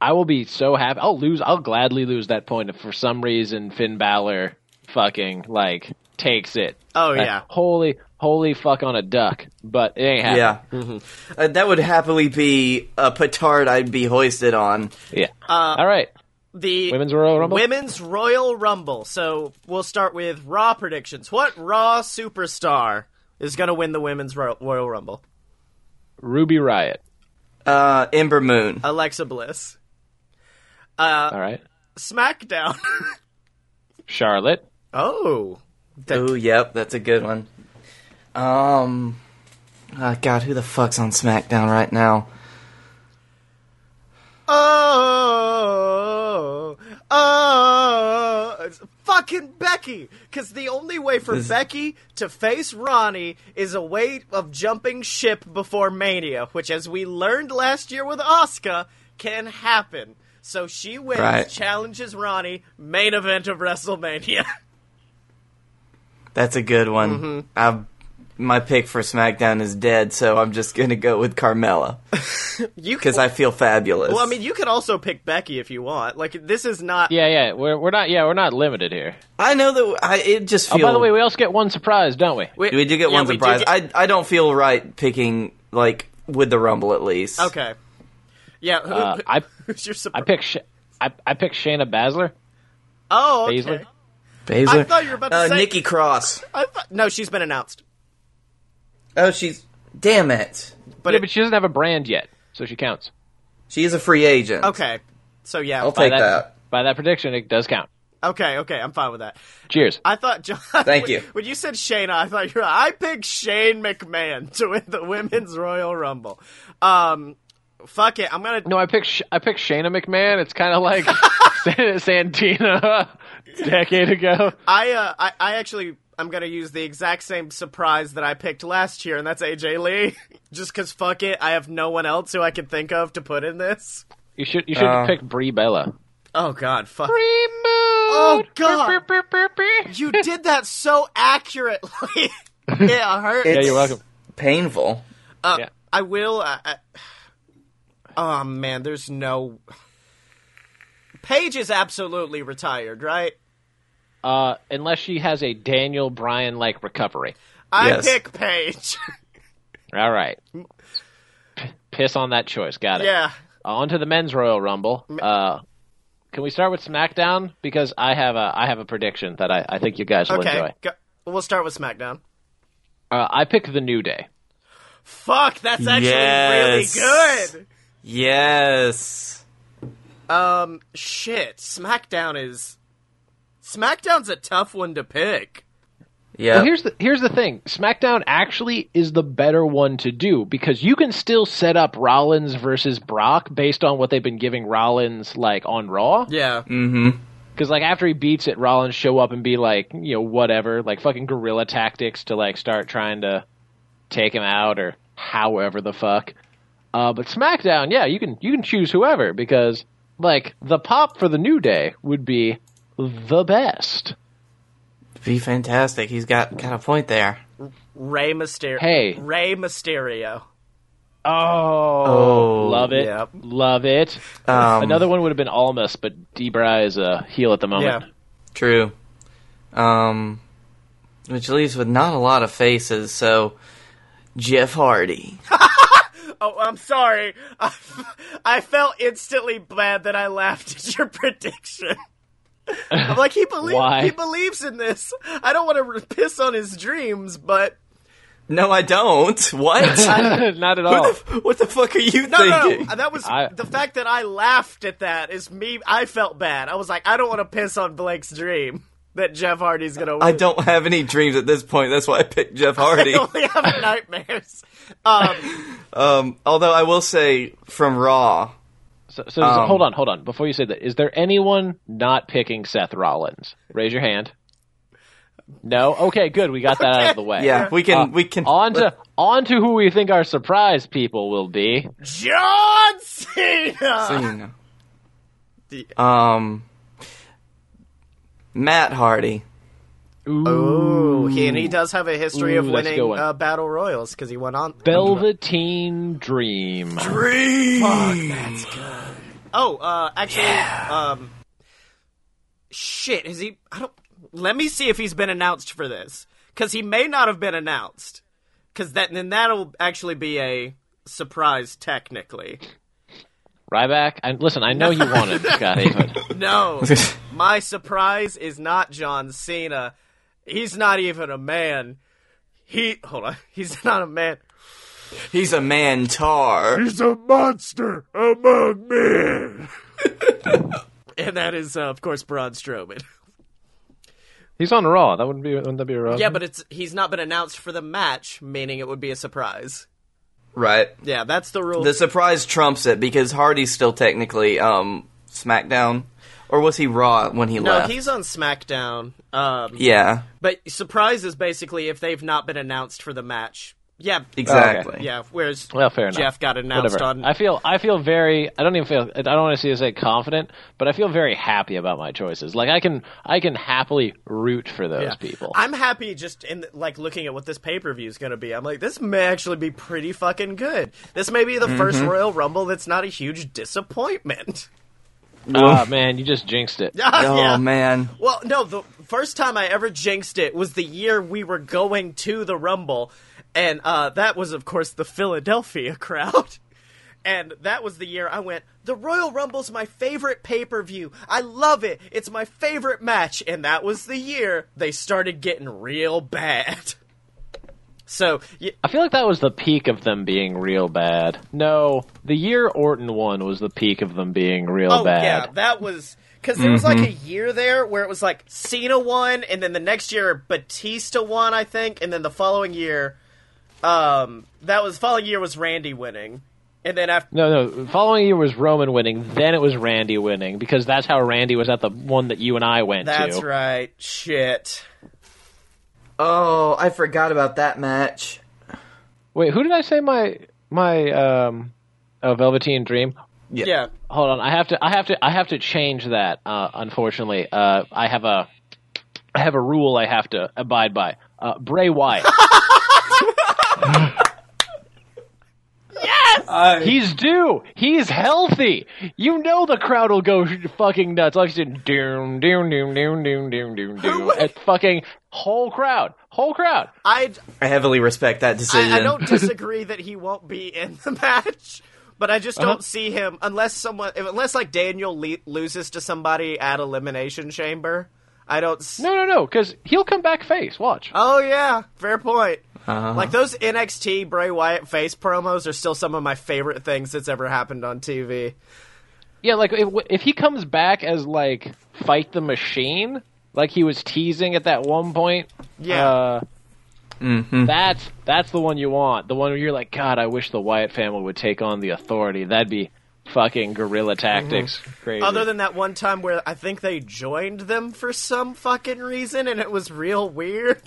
I will be so happy. I'll lose. I'll gladly lose that point if for some reason Finn Balor fucking like takes it. Oh Like, yeah, holy holy fuck on a duck. But it ain't happening. yeah. Uh, that would happily be a petard I'd be hoisted on. Yeah. Uh, All right. The Women's Royal Rumble. Women's Royal Rumble. So we'll start with Raw predictions. What Raw superstar is gonna win the Women's Ro- Royal Rumble? Ruby Riott. Uh, Ember Moon. Alexa Bliss. Uh, All right. SmackDown. Charlotte. oh, The- Ooh, yep, that's a good one. Um, uh, God, who the fuck's on SmackDown right now? Oh, it's fucking Becky. Because the only way for This- Becky to face Ronnie is a way of jumping ship before Mania, which, as we learned last year with Asuka, can happen. So she wins, Right. challenges Ronnie, main event of WrestleMania. That's a good one. Mm-hmm. I've, my pick for SmackDown is dead, so I'm just gonna go with Carmella you because I feel fabulous. well, I mean, you could also pick Becky if you want. Like, this is not. Yeah, yeah. We're we're not. Yeah, we're not limited here. I know that I, it just Oh, by the way, we also get one surprise, don't we? We, we do get yeah, one surprise. get- I I don't feel right picking like with the Rumble at least. okay. Yeah, who, Uh, I who's your I surprise? pick Sh- I I pick Shayna Baszler. Oh, okay. Baszler? Baszler. I thought you were about to uh, say- Nikki Cross. I thought, no, she's been announced. Oh, she's damn it. But yeah, it- but she doesn't have a brand yet, so she counts. She is a free agent. Okay. So yeah. I'll By take that. By that prediction, it does count. Okay, okay, I'm fine with that. Cheers. I thought John. Thank when, you. When you said Shayna, I thought you were. I picked Shane McMahon to win the Women's Royal Rumble. Um, fuck it, I'm gonna. No, I pick Sh- I pick Shayna McMahon. It's kind of like San- Santina a decade ago. I uh, I, I actually. I'm gonna use the exact same surprise that I picked last year, and that's AJ Lee. Just cause fuck it, I have no one else who I can think of to put in this. You should you should Uh. pick Brie Bella. Oh god, fuck. Brie Oh, God. You did that so accurately. it hurts. Yeah, you're welcome. Painful. Uh, Yeah. I will. Uh, uh, oh man, there's no. Paige is absolutely retired, right? Uh, unless she has a Daniel Bryan like recovery. I Yes. pick Paige. All right. P- piss on that choice. Got it. yeah. on to the men's Royal Rumble. Uh, can we start with SmackDown because I have a I have a prediction that I, I think you guys will Okay. enjoy. Go- we'll start with SmackDown. Uh, I pick the New Day. Fuck, that's actually Yes. really good. Yes. Um, shit. SmackDown is. SmackDown's a tough one to pick. Yeah. Well, here's the here's the thing. SmackDown actually is the better one to do because you can still set up Rollins versus Brock based on what they've been giving Rollins like on Raw. Yeah. mm-hmm. Because like after he beats it, Rollins show up and be like, you know, whatever, like fucking guerrilla tactics to like start trying to take him out or however the fuck. Uh, but SmackDown, yeah, you can you can choose whoever because like the pop for the New Day would be the best. Be fantastic. He's got got a point there. Rey Mysterio. Hey. Rey Mysterio. Oh, Oh, love it, yep. love it. Um, Another one would have been Almas, but Debra is a heel at the moment. Yeah. True. Um, which leaves with not a lot of faces. So, Jeff Hardy. Oh, I'm sorry. I, I felt instantly bad that I laughed at your prediction. I'm like, he believes he believes in this. I don't want to piss on his dreams, but No, I don't. What? Not at all. Who the- what the fuck are you no, no, thinking? no. That was I- the fact that I laughed at that is me. I felt bad. I was like, I don't want to piss on Blake's dream that Jeff Hardy's gonna. Win. I don't have any dreams at this point. That's why I picked Jeff Hardy. I only have nightmares. Um, um, although I will say, from Raw, So, so Um, hold on, hold on. Before you say that, is there anyone not picking Seth Rollins? Raise your hand. No. Okay, good. We got that out of the way. yeah, we can, Uh, we can. on to on to who we think our surprise people will be. John Cena. Cena. Um, Matt Hardy. Ooh, he, and he does have a history of Ooh, that's a good winning uh, battle royals because he went on. Velveteen Dream. Dream. Oh, uh, actually, um, shit, is he? I don't. Let me see if he's been announced for this because he may not have been announced. Because that then that'll actually be a surprise technically. Ryback. I, listen, I know you wanted Scotty, but No, my surprise is not John Cena. He's not even a man. He hold on, he's not a man. He's a man tar. He's a monster among men. and that is, uh, of course, Braun Strowman. he's on Raw. That wouldn't be wouldn't that be a Raw? Yeah, but it's he's not been announced for the match, meaning it would be a surprise. Right. Yeah, that's the rule. The surprise trumps it because Hardy's still technically um SmackDown, or was he Raw when he no, left? No, he's on SmackDown. Um, yeah, But surprise is basically if they've not been announced for the match. Yeah, exactly. yeah. Whereas Well, fair enough. Jeff got announced Whatever. on. I feel I feel very I don't even feel I don't want to see this say confident, but I feel very happy about my choices. Like I can I can happily root for those Yeah. people. I'm happy just in like looking at what this pay per view is going to be. I'm like, this may actually be pretty fucking good. This may be the first Mm-hmm. Royal Rumble that's not a huge disappointment. Ah man, you just jinxed it. Oh Yeah. man, Well, no, the first time I ever jinxed it was the year we were going to the Rumble, and uh, that was, of course, the Philadelphia crowd. And that was the year I went, the Royal Rumble's my favorite pay per view. I love it. It's my favorite match. And that was the year they started getting real bad. So, y- I feel like that was the peak of them being real bad. No, the year Orton won was the peak of them being real oh, bad. yeah, that was. Because there was like a year there where it was like Cena won, and then the next year Batista won, I think, and then the following year, um, that was following year was Randy winning, and then after No, no. Following year was Roman winning, then it was Randy winning because that's how Randy was at the one that you and I went that's to. That's right, shit. Oh I forgot about that match. Wait, who did I say my my um oh, Velveteen Dream? Yeah, yeah. Hold on, I have to I have to I have to change that. Uh, unfortunately, uh, I have a I have a rule I have to abide by. Uh, Bray Wyatt. Yes He's due. He's healthy. You know the crowd will go fucking nuts. Like doom doom doom doom doom doom doom doom doom. At fucking whole crowd, whole crowd. I, I heavily respect that decision. I I don't disagree that he won't be in the match, but I just don't see him unless someone unless like Daniel le- loses to somebody at Elimination Chamber. I don't. s- No, no, no, because he'll come back face. Watch. Oh yeah, fair point. Uh-huh. Like those NXT Bray Wyatt face promos are still some of my favorite things that's ever happened on TV. Yeah, like if, if he comes back as like fight the machine, like he was teasing at that one point. Yeah. Uh, Mhm. That's that's the one you want. The one where you're like, God, I wish the Wyatt family would take on the authority. That'd be fucking guerrilla tactics. Crazy. Other than that one time where I think they joined them for some fucking reason and it was real weird.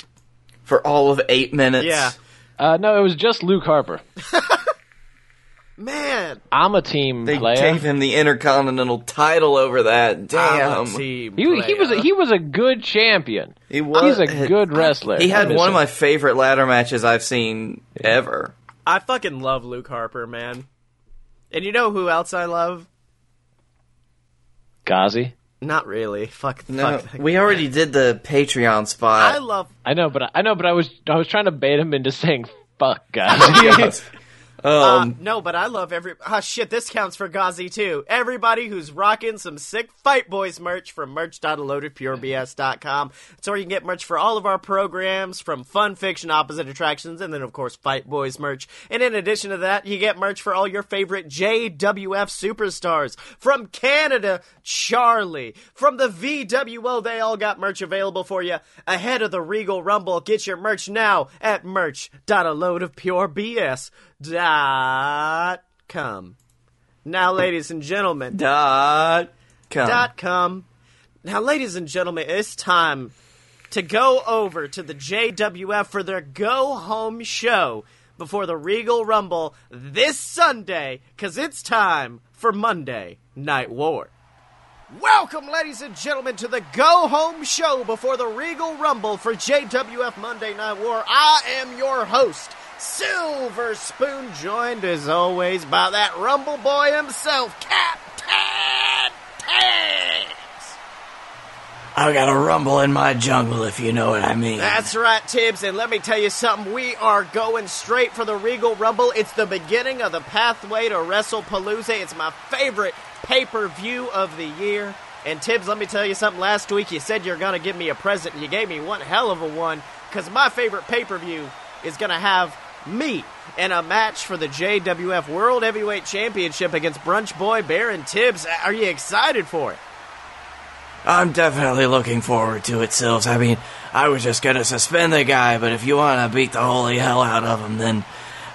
For all of eight minutes. Yeah. uh, no, it was just Luke Harper. Man. I'm a team They player. gave him the Intercontinental title over that. Damn. I'm a team he, he was a, he was a good champion. He was. He's a good wrestler. He had one of my favorite ladder matches I've seen ever. I fucking love Luke Harper, man. And you know who else I love? Gazi. Not really. Fuck. No, fuck. we already did the Patreon spot. I love. I know, but I, I know, but I was I was trying to bait him into saying fuck Ghazi. Uh, um, no, but I love every. Ah, shit, this counts for Gazi too. Everybody who's rocking some sick Fight Boys merch from merch.loadedpurebs.com. It's where you can get merch for all of our programs, from Fun Fiction, Opposite Attractions, and then, of course, Fight Boys merch. And in addition to that, you get merch for all your favorite JWF superstars. From Canada, Charlie. From the VWO, they all got merch available for you ahead of the Regal Rumble. Get your merch now at merch.aloadofpurebs.com. Now, ladies and gentlemen, dot com. dot com. Now, ladies and gentlemen, it's time to go over to the JWF for their go home show before the Regal Rumble this Sunday, because it's time for Monday Night War. Welcome, ladies and gentlemen, to the go home show before the Regal Rumble for JWF Monday Night War. I am your host, Silver Spoon, joined as always by that Rumble boy himself, Captain Tibbs. I got a rumble in my jungle, if you know what I mean. That's right, Tibbs, and let me tell you something. We are going straight for the Regal Rumble. It's the beginning of the pathway to WrestlePalooza. It's my favorite pay per view of the year. And Tibbs, let me tell you something. Last week you said you're going to give me a present, and you gave me one hell of a one, because my favorite pay per view is going to have me in a match for the JWF World Heavyweight Championship against Brunch Boy Baron Tibbs. Are you excited for it? I'm definitely looking forward to it, Sills. I mean, I was just gonna suspend the guy, but if you want to beat the holy hell out of him, then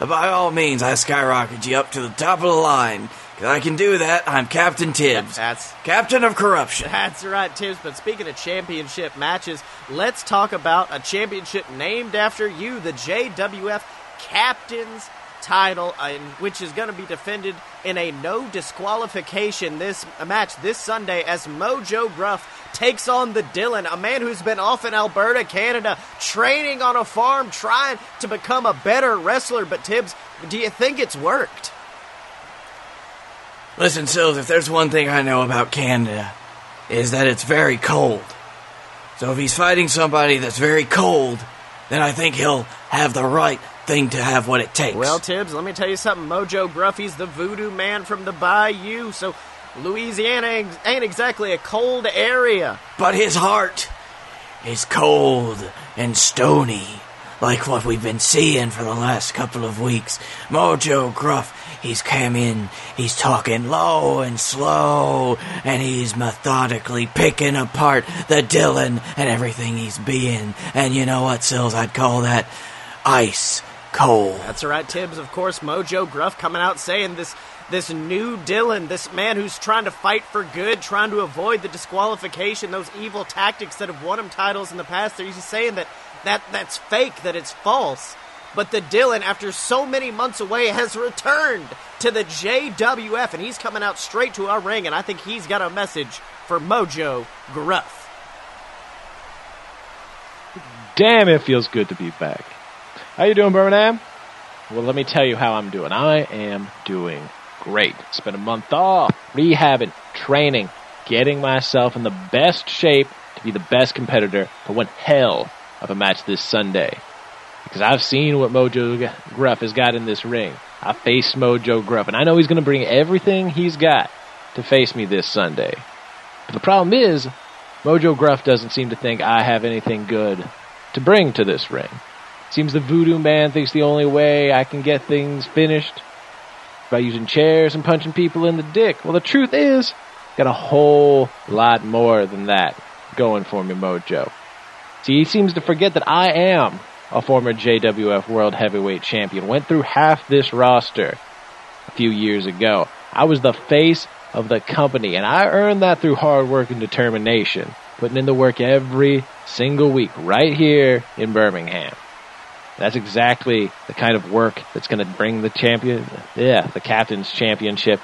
by all means, I skyrocket you up to the top of the line. 'Cause I can do that. I'm Captain Tibbs, That's Captain of Corruption. That's right, Tibbs. But speaking of championship matches, let's talk about a championship named after you, the JWF Captain's title, uh, which is going to be defended in a no disqualification this match this Sunday as Mojo Gruff takes on the Dylan, a man who's been off in Alberta, Canada, training on a farm, trying to become a better wrestler. But Tibbs, do you think it's worked? Listen, Sills, if there's one thing I know about Canada, is that it's very cold. So if he's fighting somebody that's very cold, then I think he'll have the right thing to have what it takes. Well, Tibbs, let me tell you something. Mojo Gruffy's the voodoo man from the bayou, so Louisiana ain't- exactly a cold area. but his heart is cold and stony, like what we've been seeing for the last couple of weeks. Mojo Gruff, he's come in, he's talking low and slow, and he's methodically picking apart the Dylan and everything he's being. And you know what, Sills? I'd call that ice cold. That's right, Tibbs. Of course, Mojo Gruff coming out saying this this new Dylan, this man who's trying to fight for good, trying to avoid the disqualification, those evil tactics that have won him titles in the past. They're just saying that, that that's fake, that it's false. But the Dylan, after so many months away, has returned to the JWF, and he's coming out straight to our ring, and I think he's got a message for Mojo Gruff. Damn, it feels good to be back. How you doing, Birmingham? Well, let me tell you how I'm doing. I am doing great. Spent a month off, rehabbing, training, getting myself in the best shape to be the best competitor for one hell of a match this Sunday. Because I've seen what Mojo Gruff has got in this ring. I faced Mojo Gruff, and I know he's going to bring everything he's got to face me this Sunday. But the problem is, Mojo Gruff doesn't seem to think I have anything good to bring to this ring. Seems the voodoo man thinks the only way I can get things finished is by using chairs and punching people in the dick. Well, the truth is, got a whole lot more than that going for me, Mojo. See, he seems to forget that I am a former JWF World Heavyweight Champion. Went through half this roster a few years ago. I was the face of the company, and I earned that through hard work and determination, putting in the work every single week right here in Birmingham. That's exactly the kind of work that's going to bring the champion, yeah, the captain's championship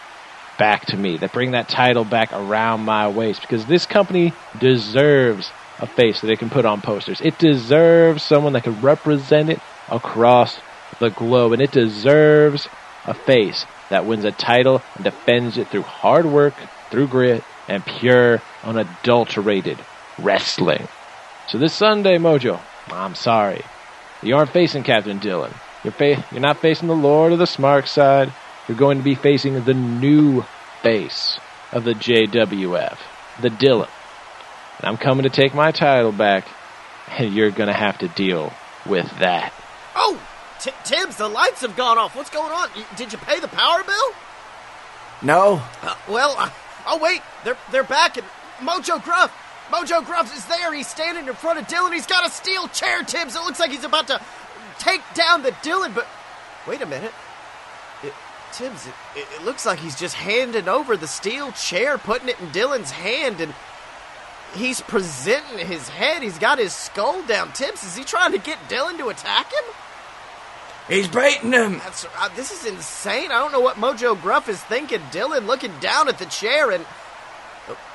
back to me, that bring that title back around my waist because this company deserves a face that it can put on posters. It deserves someone that can represent it across the globe, and it deserves a face that wins a title and defends it through hard work, through grit, and pure, unadulterated wrestling. So this Sunday, Mojo, I'm sorry, you aren't facing Captain Dylan. You're fa- you're not facing the Lord of the Smart Side. You're going to be facing the new face of the JWF, the Dylan. And I'm coming to take my title back, and you're going to have to deal with that. Oh, T- Tibbs, the lights have gone off. What's going on? Y- Did you pay the power bill? No. Uh, well, uh, oh wait, they're they're back, and Mojo Gruff, Mojo Gruff is there. He's standing in front of Dylan. He's got a steel chair, Tibbs. It looks like he's about to take down the Dylan. But wait a minute, it, Tibbs, it, it, looks like he's just handing over the steel chair, putting it in Dylan's hand, and he's presenting his head. He's got his skull down. Tibbs, is he trying to get Dylan to attack him? He's baiting him. That's uh, this is insane. I don't know what Mojo Gruff is thinking. Dylan looking down at the chair and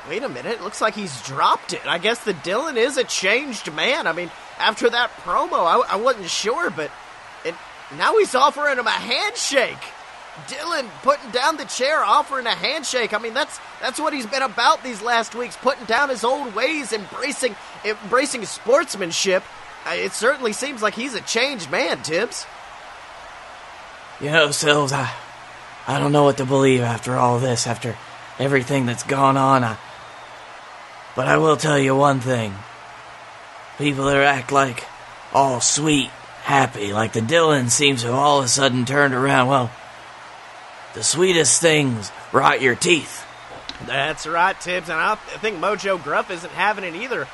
wait a minute. It looks like he's dropped it. I guess the Dylan is a changed man. I mean, after that promo, I, I wasn't sure, but it, now he's offering him a handshake. Dylan putting down the chair, offering a handshake. I mean, that's that's what he's been about these last weeks, putting down his old ways, embracing embracing sportsmanship. It certainly seems like he's a changed man, Tibbs. You know, Sills, I, I don't know what to believe after all this, after everything that's gone on. I, but I will tell you one thing. People that act like all sweet, happy, like the Dylan seems to have all of a sudden turned around. Well, the sweetest things rot your teeth. That's right, Tibbs, and I think Mojo Gruff isn't having it either.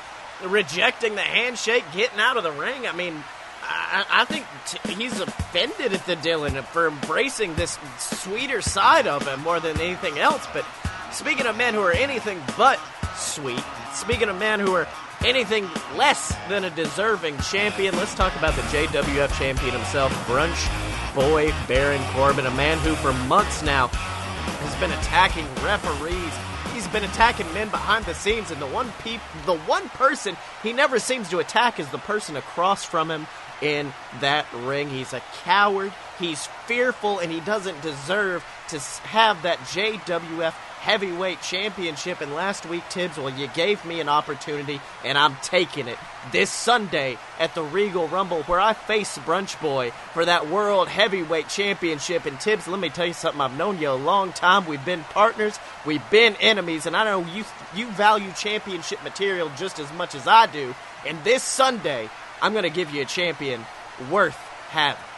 Rejecting the handshake, getting out of the ring. I mean, I, I think t- he's offended at the Dylan for embracing this sweeter side of him more than anything else. But speaking of men who are anything but sweet, speaking of men who are anything less than a deserving champion, let's talk about the JWF champion himself, Brunch Boy Baron Corbin, a man who for months now has been attacking referees. He's been attacking men behind the scenes, and the one peop- the one person he never seems to attack is the person across from him in that ring. He's a coward. He's fearful, and he doesn't deserve to have that JWF Heavyweight Championship. And last week, Tibbs, well, you gave me an opportunity, and I'm taking it this Sunday at the Regal Rumble, where I face Brunch Boy for that World Heavyweight Championship. And Tibbs, let me tell you something. I've known you a long time. We've been partners. We've been enemies, and I know you you value championship material just as much as I do. And this Sunday, I'm going to give you a champion worth having.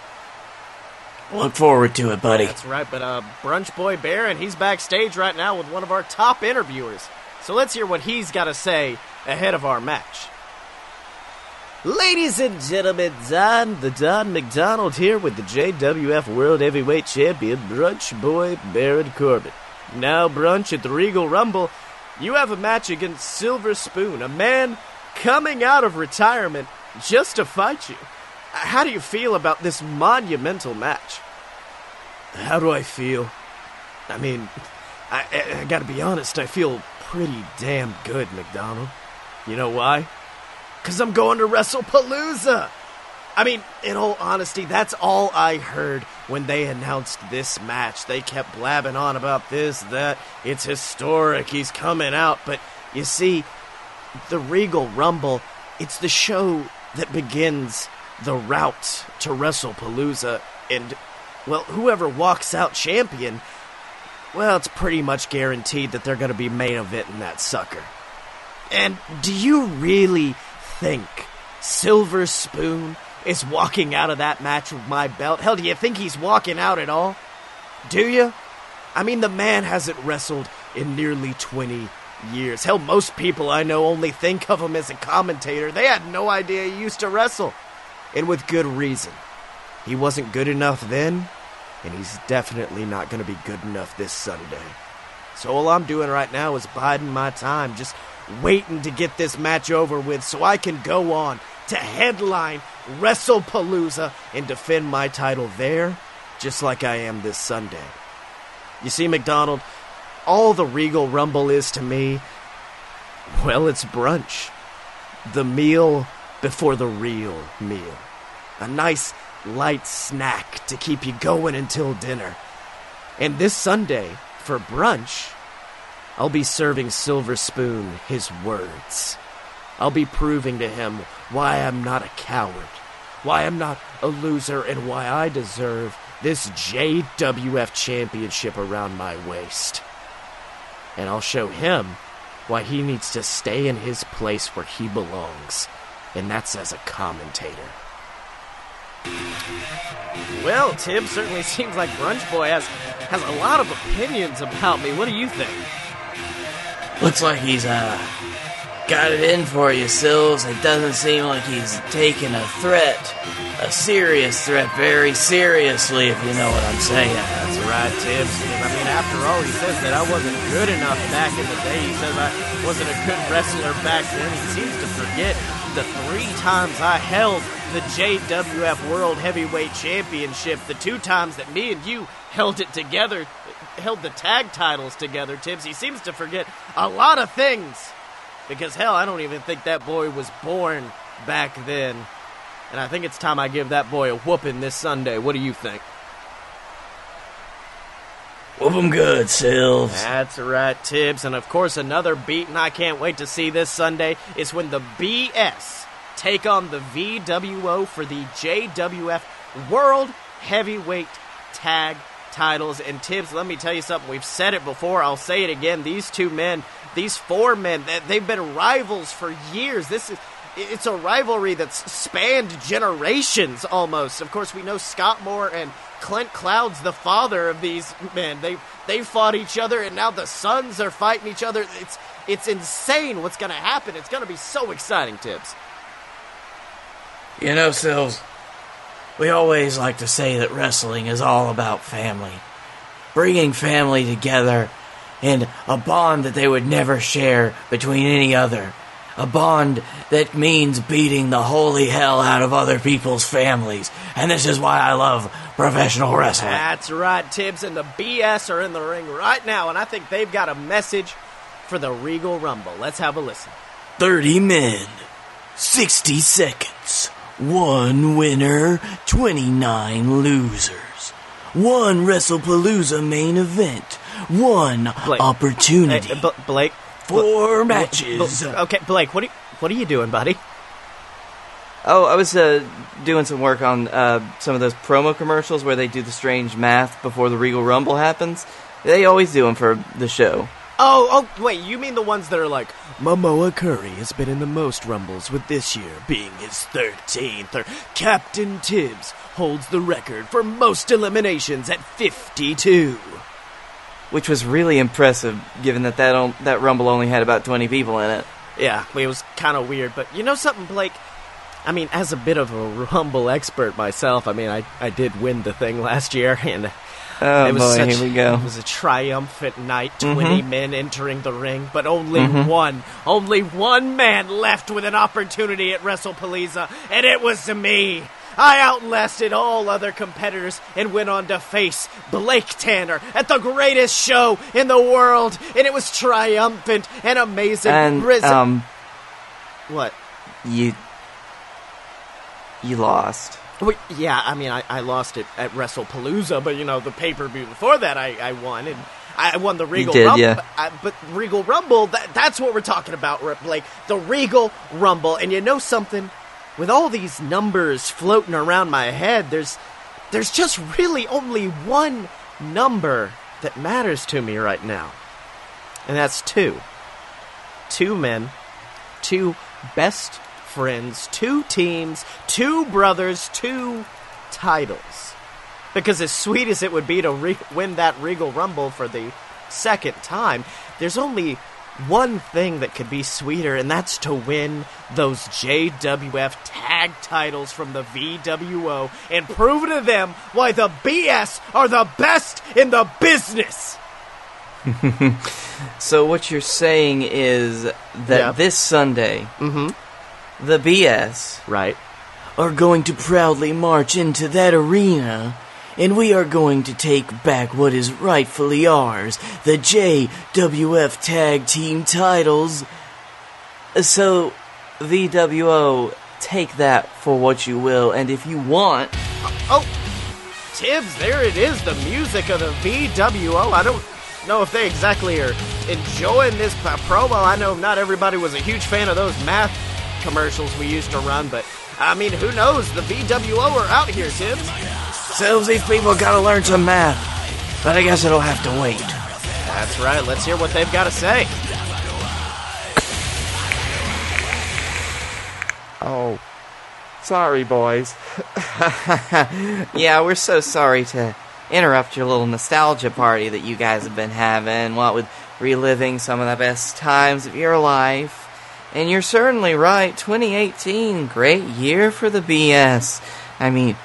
Look forward to it, buddy. That's right, but uh, Brunch Boy Baron, he's backstage right now with one of our top interviewers. So let's hear what he's got to say ahead of our match. Ladies and gentlemen, Don, the Don McDonald here with the JWF World Heavyweight Champion, Brunch Boy Baron Corbin. Now, Brunch, at the Regal Rumble, you have a match against Silver Spoon, a man coming out of retirement just to fight you. How do you feel about this monumental match? How do I feel? I mean, I, I, I gotta be honest, I feel pretty damn good, McDonald. You know why? Because I'm going to WrestlePalooza! I mean, in all honesty, that's all I heard when they announced this match. They kept blabbing on about this, that. It's historic, he's coming out. But you see, the Regal Rumble, it's the show that begins the route to WrestlePalooza. And, well, whoever walks out champion, well, it's pretty much guaranteed that they're going to be main eventing that sucker. And do you really think Silver Spoon is walking out of that match with my belt? Hell, do you think he's walking out at all? Do you? I mean, the man hasn't wrestled in nearly 20 years. Hell, most people I know only think of him as a commentator. They had no idea he used to wrestle. And with good reason. He wasn't good enough then, and he's definitely not going to be good enough this Sunday. So all I'm doing right now is biding my time, just waiting to get this match over with so I can go on to headline WrestlePalooza and defend my title there, just like I am this Sunday. You see, McDonald, all the Regal Rumble is to me, well, it's brunch. The meal before the real meal. A nice light snack to keep you going until dinner. And this Sunday, for brunch, I'll be serving Silver Spoon his words. I'll be proving to him why I'm not a coward, why I'm not a loser, and why I deserve this JWF championship around my waist. And I'll show him why he needs to stay in his place where he belongs, and that's as a commentator. Well, Tim certainly seems like Brunch Boy has has a lot of opinions about me. What do you think? Looks like he's uh got it in for you, Sills. It doesn't seem like he's taking a threat, a serious threat, very seriously, if you know what I'm saying. That's right, Tim. I mean, after all, he says that I wasn't good enough back in the day. He says I wasn't a good wrestler back then. He seems to forget the three times I held the JWF World Heavyweight Championship, the two times that me and you held it together, held the tag titles together, Tibbs. He seems to forget a lot of things. Because hell, I don't even think that boy was born back then. And I think it's time I give that boy a whooping this Sunday. What do you think? Whoop 'em good, Sills. That's right, Tibbs. And of course, another beating I can't wait to see this Sunday is when the BS take on the VWO for the JWF World Heavyweight Tag titles. And Tibbs, let me tell you something. We've said it before. I'll say it again. These two men, these four men, they've been rivals for years. This is it's a rivalry that's spanned generations almost. Of course, we know Scott Moore and Clint Cloud's the father of these men. They they fought each other, and now the sons are fighting each other. It's it's insane what's going to happen. It's going to be so exciting, Tibbs. You know, Sills, we always like to say that wrestling is all about family, bringing family together in a bond that they would never share between any other. A bond that means beating the holy hell out of other people's families. And this is why I love professional wrestling. That's right, Tibbs, and the BS are in the ring right now, and I think they've got a message for the Regal Rumble. Let's have a listen. 30 men, 60 seconds, one winner, 29 losers. One WrestlePalooza main event, one Blake. opportunity. Eh, eh, hey, B- Blake. Four Bl- matches. Bl- okay, Blake, what are, you, what are you doing, buddy? Oh, I was uh, doing some work on uh, some of those promo commercials where they do the strange math before the Regal Rumble happens. They always do them for the show. Oh, oh, wait, you mean the ones that are like, Momoa Curry has been in the most rumbles, with this year being his 13th, or Captain Tibbs holds the record for most eliminations at 52. Which was really impressive, given that that, on- that Rumble only had about 20 people in it. Yeah, it was kind of weird, but you know something, Blake? I mean, as a bit of a Rumble expert myself, I mean, I, I did win the thing last year, and Oh it was boy, such, here we go. It was a triumphant night, mm-hmm. 20 men entering the ring, but only mm-hmm. one, only one man left with an opportunity at WrestlePalooza, and it was me. I outlasted all other competitors and went on to face Blake Tanner at the greatest show in the world, and it was triumphant and amazing. And, Riz- um, what? you. You lost. Well, yeah, I mean, I, I lost it at WrestlePalooza, but you know, the pay per view before that, I, I won, and I won the Regal did, Rumble. yeah. I, but Regal Rumble, that, that's what we're talking about, Rip Blake. The Regal Rumble, and you know something? With all these numbers floating around my head, there's there's just really only one number that matters to me right now, and that's two. Two men, two best friends, two teams, two brothers, two titles. Because as sweet as it would be to re- win that Regal Rumble for the second time, there's only one thing that could be sweeter, and that's to win those JWF tag titles from the VWO and prove to them why the BS are the best in the business. So what you're saying is that Yeah. this Sunday, Mm-hmm. the BS Right. are going to proudly march into that arena, and we are going to take back what is rightfully ours, the JWF Tag Team titles. So, VWO, take that for what you will, and if you want, Oh, Tibbs, there it is, the music of the VWO. I don't know if they exactly are enjoying this promo. I know not everybody was a huge fan of those math commercials we used to run, but I mean, who knows? The VWO are out here, Tibbs. sells these people gotta learn some math. But I guess it'll have to wait. That's right. Let's hear what they've got to say. Oh, sorry, boys. Yeah, we're so sorry to interrupt your little nostalgia party that you guys have been having, what with reliving some of the best times of your life. And you're certainly right, 2018, great year for the BS. I mean,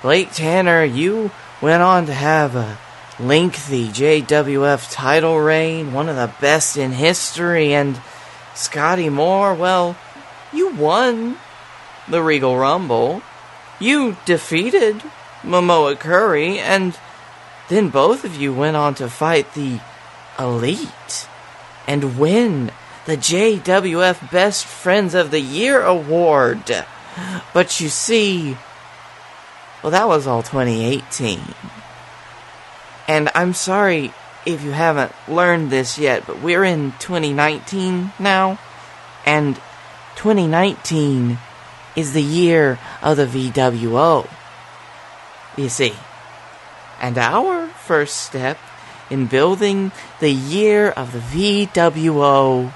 Blake Tanner, you went on to have a lengthy JWF title reign, one of the best in history, and Scotty Moore, well, you won the Regal Rumble. You defeated Momoa Curry, and then both of you went on to fight the Elite and win the JWF Best Friends of the Year award. But you see, well, that was all 2018. And I'm sorry if you haven't learned this yet, but we're in 2019 now, and 2019 is the year of the VWO. You see. And our first step in building the year of the VWO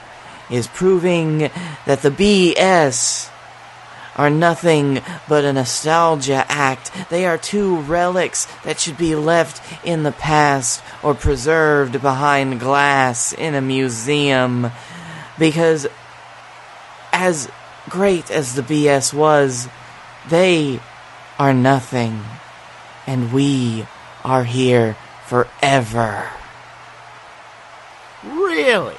is proving that the BS are nothing but a nostalgia act. They are two relics that should be left in the past or preserved behind glass in a museum. Because as great as the BS was, they are nothing. And we are here forever. Really?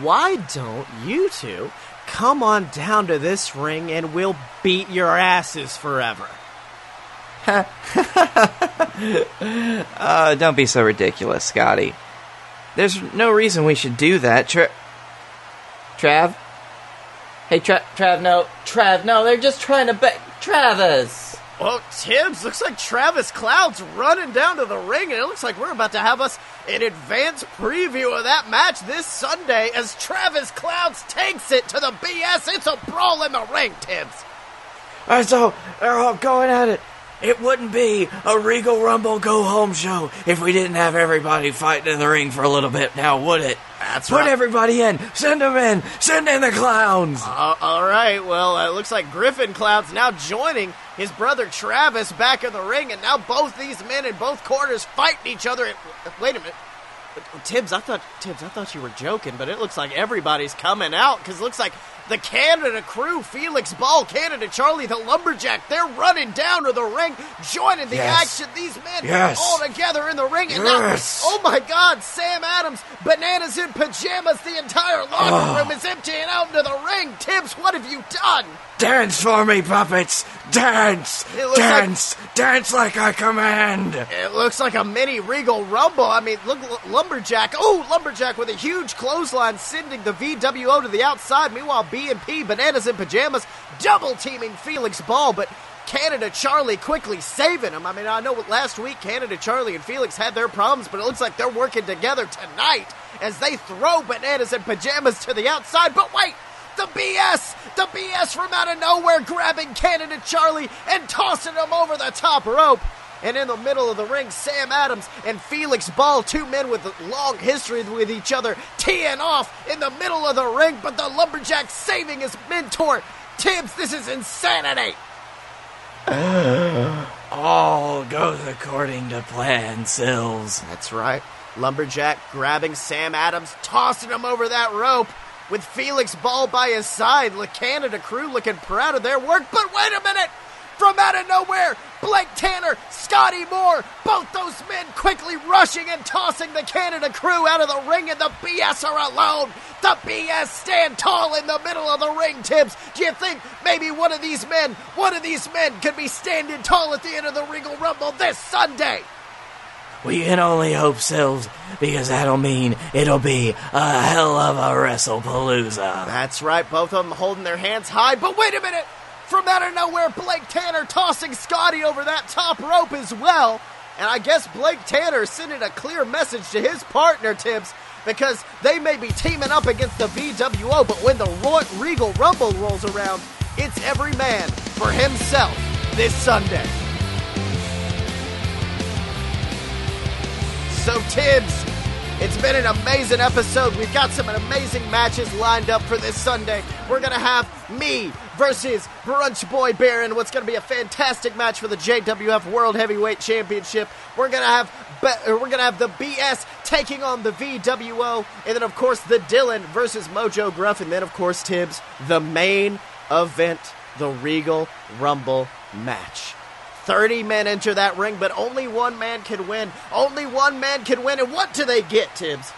Why don't you two come on down to this ring and we'll beat your asses forever? Uh, don't be so ridiculous, Scotty. There's no reason we should do that. Tra- Trav? Hey, Tra- Trav, no. Trav, no, they're just trying to bet. Travis! Well, Tibbs, looks like Travis Cloud's running down to the ring, and it looks like we're about to have us an advance preview of that match this Sunday as Travis Clouds takes it to the BS. It's a brawl in the ring, Tibbs. Alright, so they're all going at it. It wouldn't be a Regal Rumble go home show if we didn't have everybody fighting in the ring for a little bit now, would it? That's right. Put right. everybody in. Send them in. Send in the clowns. Uh, all right, well, uh, it looks like Griffin Cloud's now joining his brother Travis back in the ring, and now both these men in both corners fighting each other. Wait a minute. Tibbs, I thought Tibbs, I thought you were joking, but it looks like everybody's coming out because it looks like the Canada crew, Felix Ball, Canada Charlie, the lumberjack, they're running down to the ring, joining the Yes. action. These men Yes. all together in the ring, and Yes. now, oh my God, Sam Adams, bananas in pajamas, the entire locker room is emptying out into the ring. Tibbs, what have you done? Dance for me, puppets. Dance. It looks Dance. Dance like I command. It looks like a mini Regal Rumble. I mean, look, Lumberjack. Oh, Lumberjack with a huge clothesline sending the VWO to the outside. Meanwhile, B&P, Bananas in Pajamas, double teaming Felix Ball, but Canada Charlie quickly saving him. I mean, I know last week Canada Charlie and Felix had their problems, but it looks like they're working together tonight as they throw Bananas in Pajamas to the outside. But wait! The BS! The BS from out of nowhere grabbing Canada Charlie and tossing him over the top rope. And in the middle of the ring, Sam Adams and Felix Ball, two men with a long history with each other, teeing off in the middle of the ring, but the Lumberjack saving his mentor. Tibbs, this is insanity! All goes according to plan, Sills. That's right. Lumberjack grabbing Sam Adams, tossing him over that rope. With Felix Ball by his side, the Canada crew looking proud of their work. But wait a minute! From out of nowhere, Blake Tanner, Scotty Moore, both those men quickly rushing and tossing the Canada crew out of the ring, and the BS are alone. The BS stand tall in the middle of the ring, Tibbs. Do you think maybe one of these men, one of these men could be standing tall at the end of the Regal Rumble this Sunday? We can only hope, Sills, because that'll mean it'll be a hell of a WrestlePalooza. That's right, both of them holding their hands high. But wait a minute! From out of nowhere, Blake Tanner tossing Scotty over that top rope as well. And I guess Blake Tanner sending a clear message to his partner, Tibbs, because they may be teaming up against the VWO, but when the Roy- Regal Rumble rolls around, it's every man for himself this Sunday. So, Tibbs, it's been an amazing episode. We've got some amazing matches lined up for this Sunday. We're going to have me versus Brunch Boy Baron. What's going to be a fantastic match for the JWF World Heavyweight Championship. We're going to have be- uh, we're going to have the BS taking on the VWO, and then of course the Dylan versus Mojo Gruff, and then of course Tibbs, the main event, the Regal Rumble match. 30 men enter that ring, but only one man can win. Only one man can win, and what do they get, Tibbs?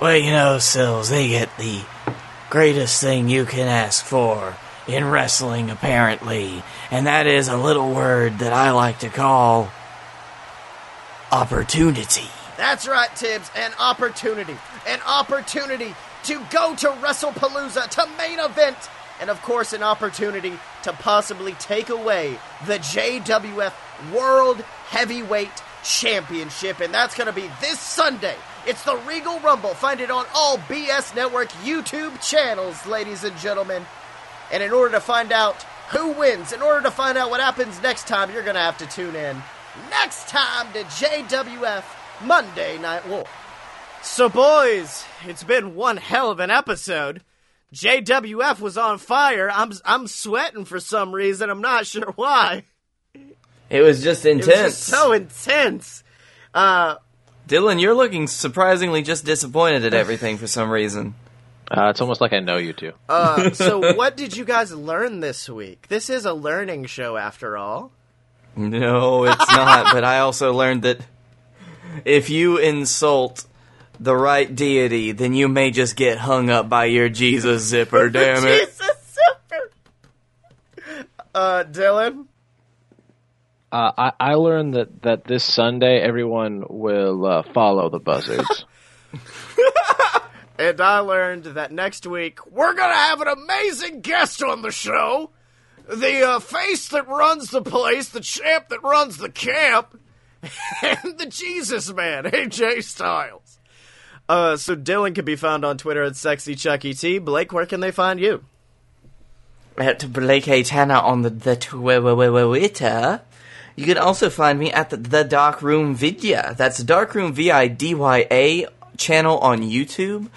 Well, you know, Sills, they get the greatest thing you can ask for in wrestling, apparently, and that is a little word that I like to call opportunity. That's right, Tibbs. An opportunity. An opportunity to go to WrestlePalooza to main event. And of course, an opportunity to possibly take away the JWF World Heavyweight Championship. And that's going to be this Sunday. It's the Regal Rumble. Find it on all BS Network YouTube channels, ladies and gentlemen. And in order to find out who wins, in order to find out what happens next time, you're going to have to tune in next time to JWF Monday Night War. So, boys, it's been one hell of an episode. JWF was on fire. I'm I'm sweating for some reason. I'm not sure why. It was just It was intense. just so intense. Uh, Dylan, you're looking surprisingly just disappointed at everything for some reason. Uh, it's almost like I know you two. uh, so, what did you guys learn this week? This is a learning show, after all. No, it's not. but I also learned that if you insult the right deity, then you may just get hung up by your Jesus zipper. Damn it! Jesus zipper. Uh, Dylan. Uh, I, I learned that, that this Sunday everyone will uh, follow the buzzards. And I learned that next week we're gonna have an amazing guest on the show. The uh, face that runs the place, the champ that runs the camp, and the Jesus man, AJ Styles. Uh, so Dylan can be found on Twitter at Sexy Chuckie T. Blake, where can they find you? At Blake A. Tanner on the, the Twitter. You can also find me at the, the Dark Room Vidya. That's the Darkroom V I D Y A channel on YouTube.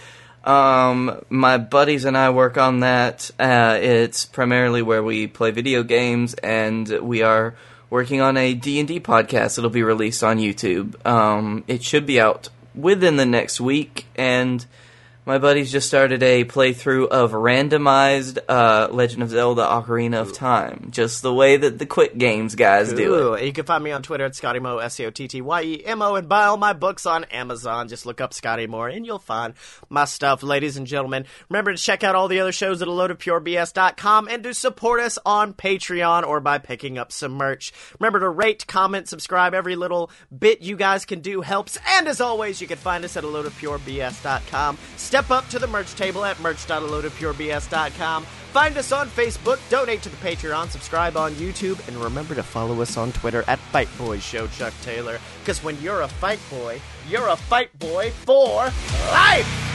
Um, my buddies and I work on that. Uh, it's primarily where we play video games, and we are working on a D&D podcast that'll be released on YouTube. Um, it should be out within the next week, and my buddies just started a playthrough of randomized uh, Legend of Zelda Ocarina of Time, just the way that the quick games guys do it. Ooh, and you can find me on Twitter at Scotty Mo, S C O T T Y E M O, and buy all my books on Amazon. Just look up Scotty Moore and you'll find my stuff, ladies and gentlemen. Remember to check out all the other shows at loadofpurebs.com and to support us on Patreon or by picking up some merch. Remember to rate, comment, subscribe. Every little bit you guys can do helps. And as always, you can find us at loadofpurebs.com. Step up to the merch table at merch.loadofpurebs.com. Find us on Facebook, donate to the Patreon, subscribe on YouTube, and remember to follow us on Twitter at Fight Boy Show Chuck Taylor. Because when you're a fight boy, you're a fight boy for life!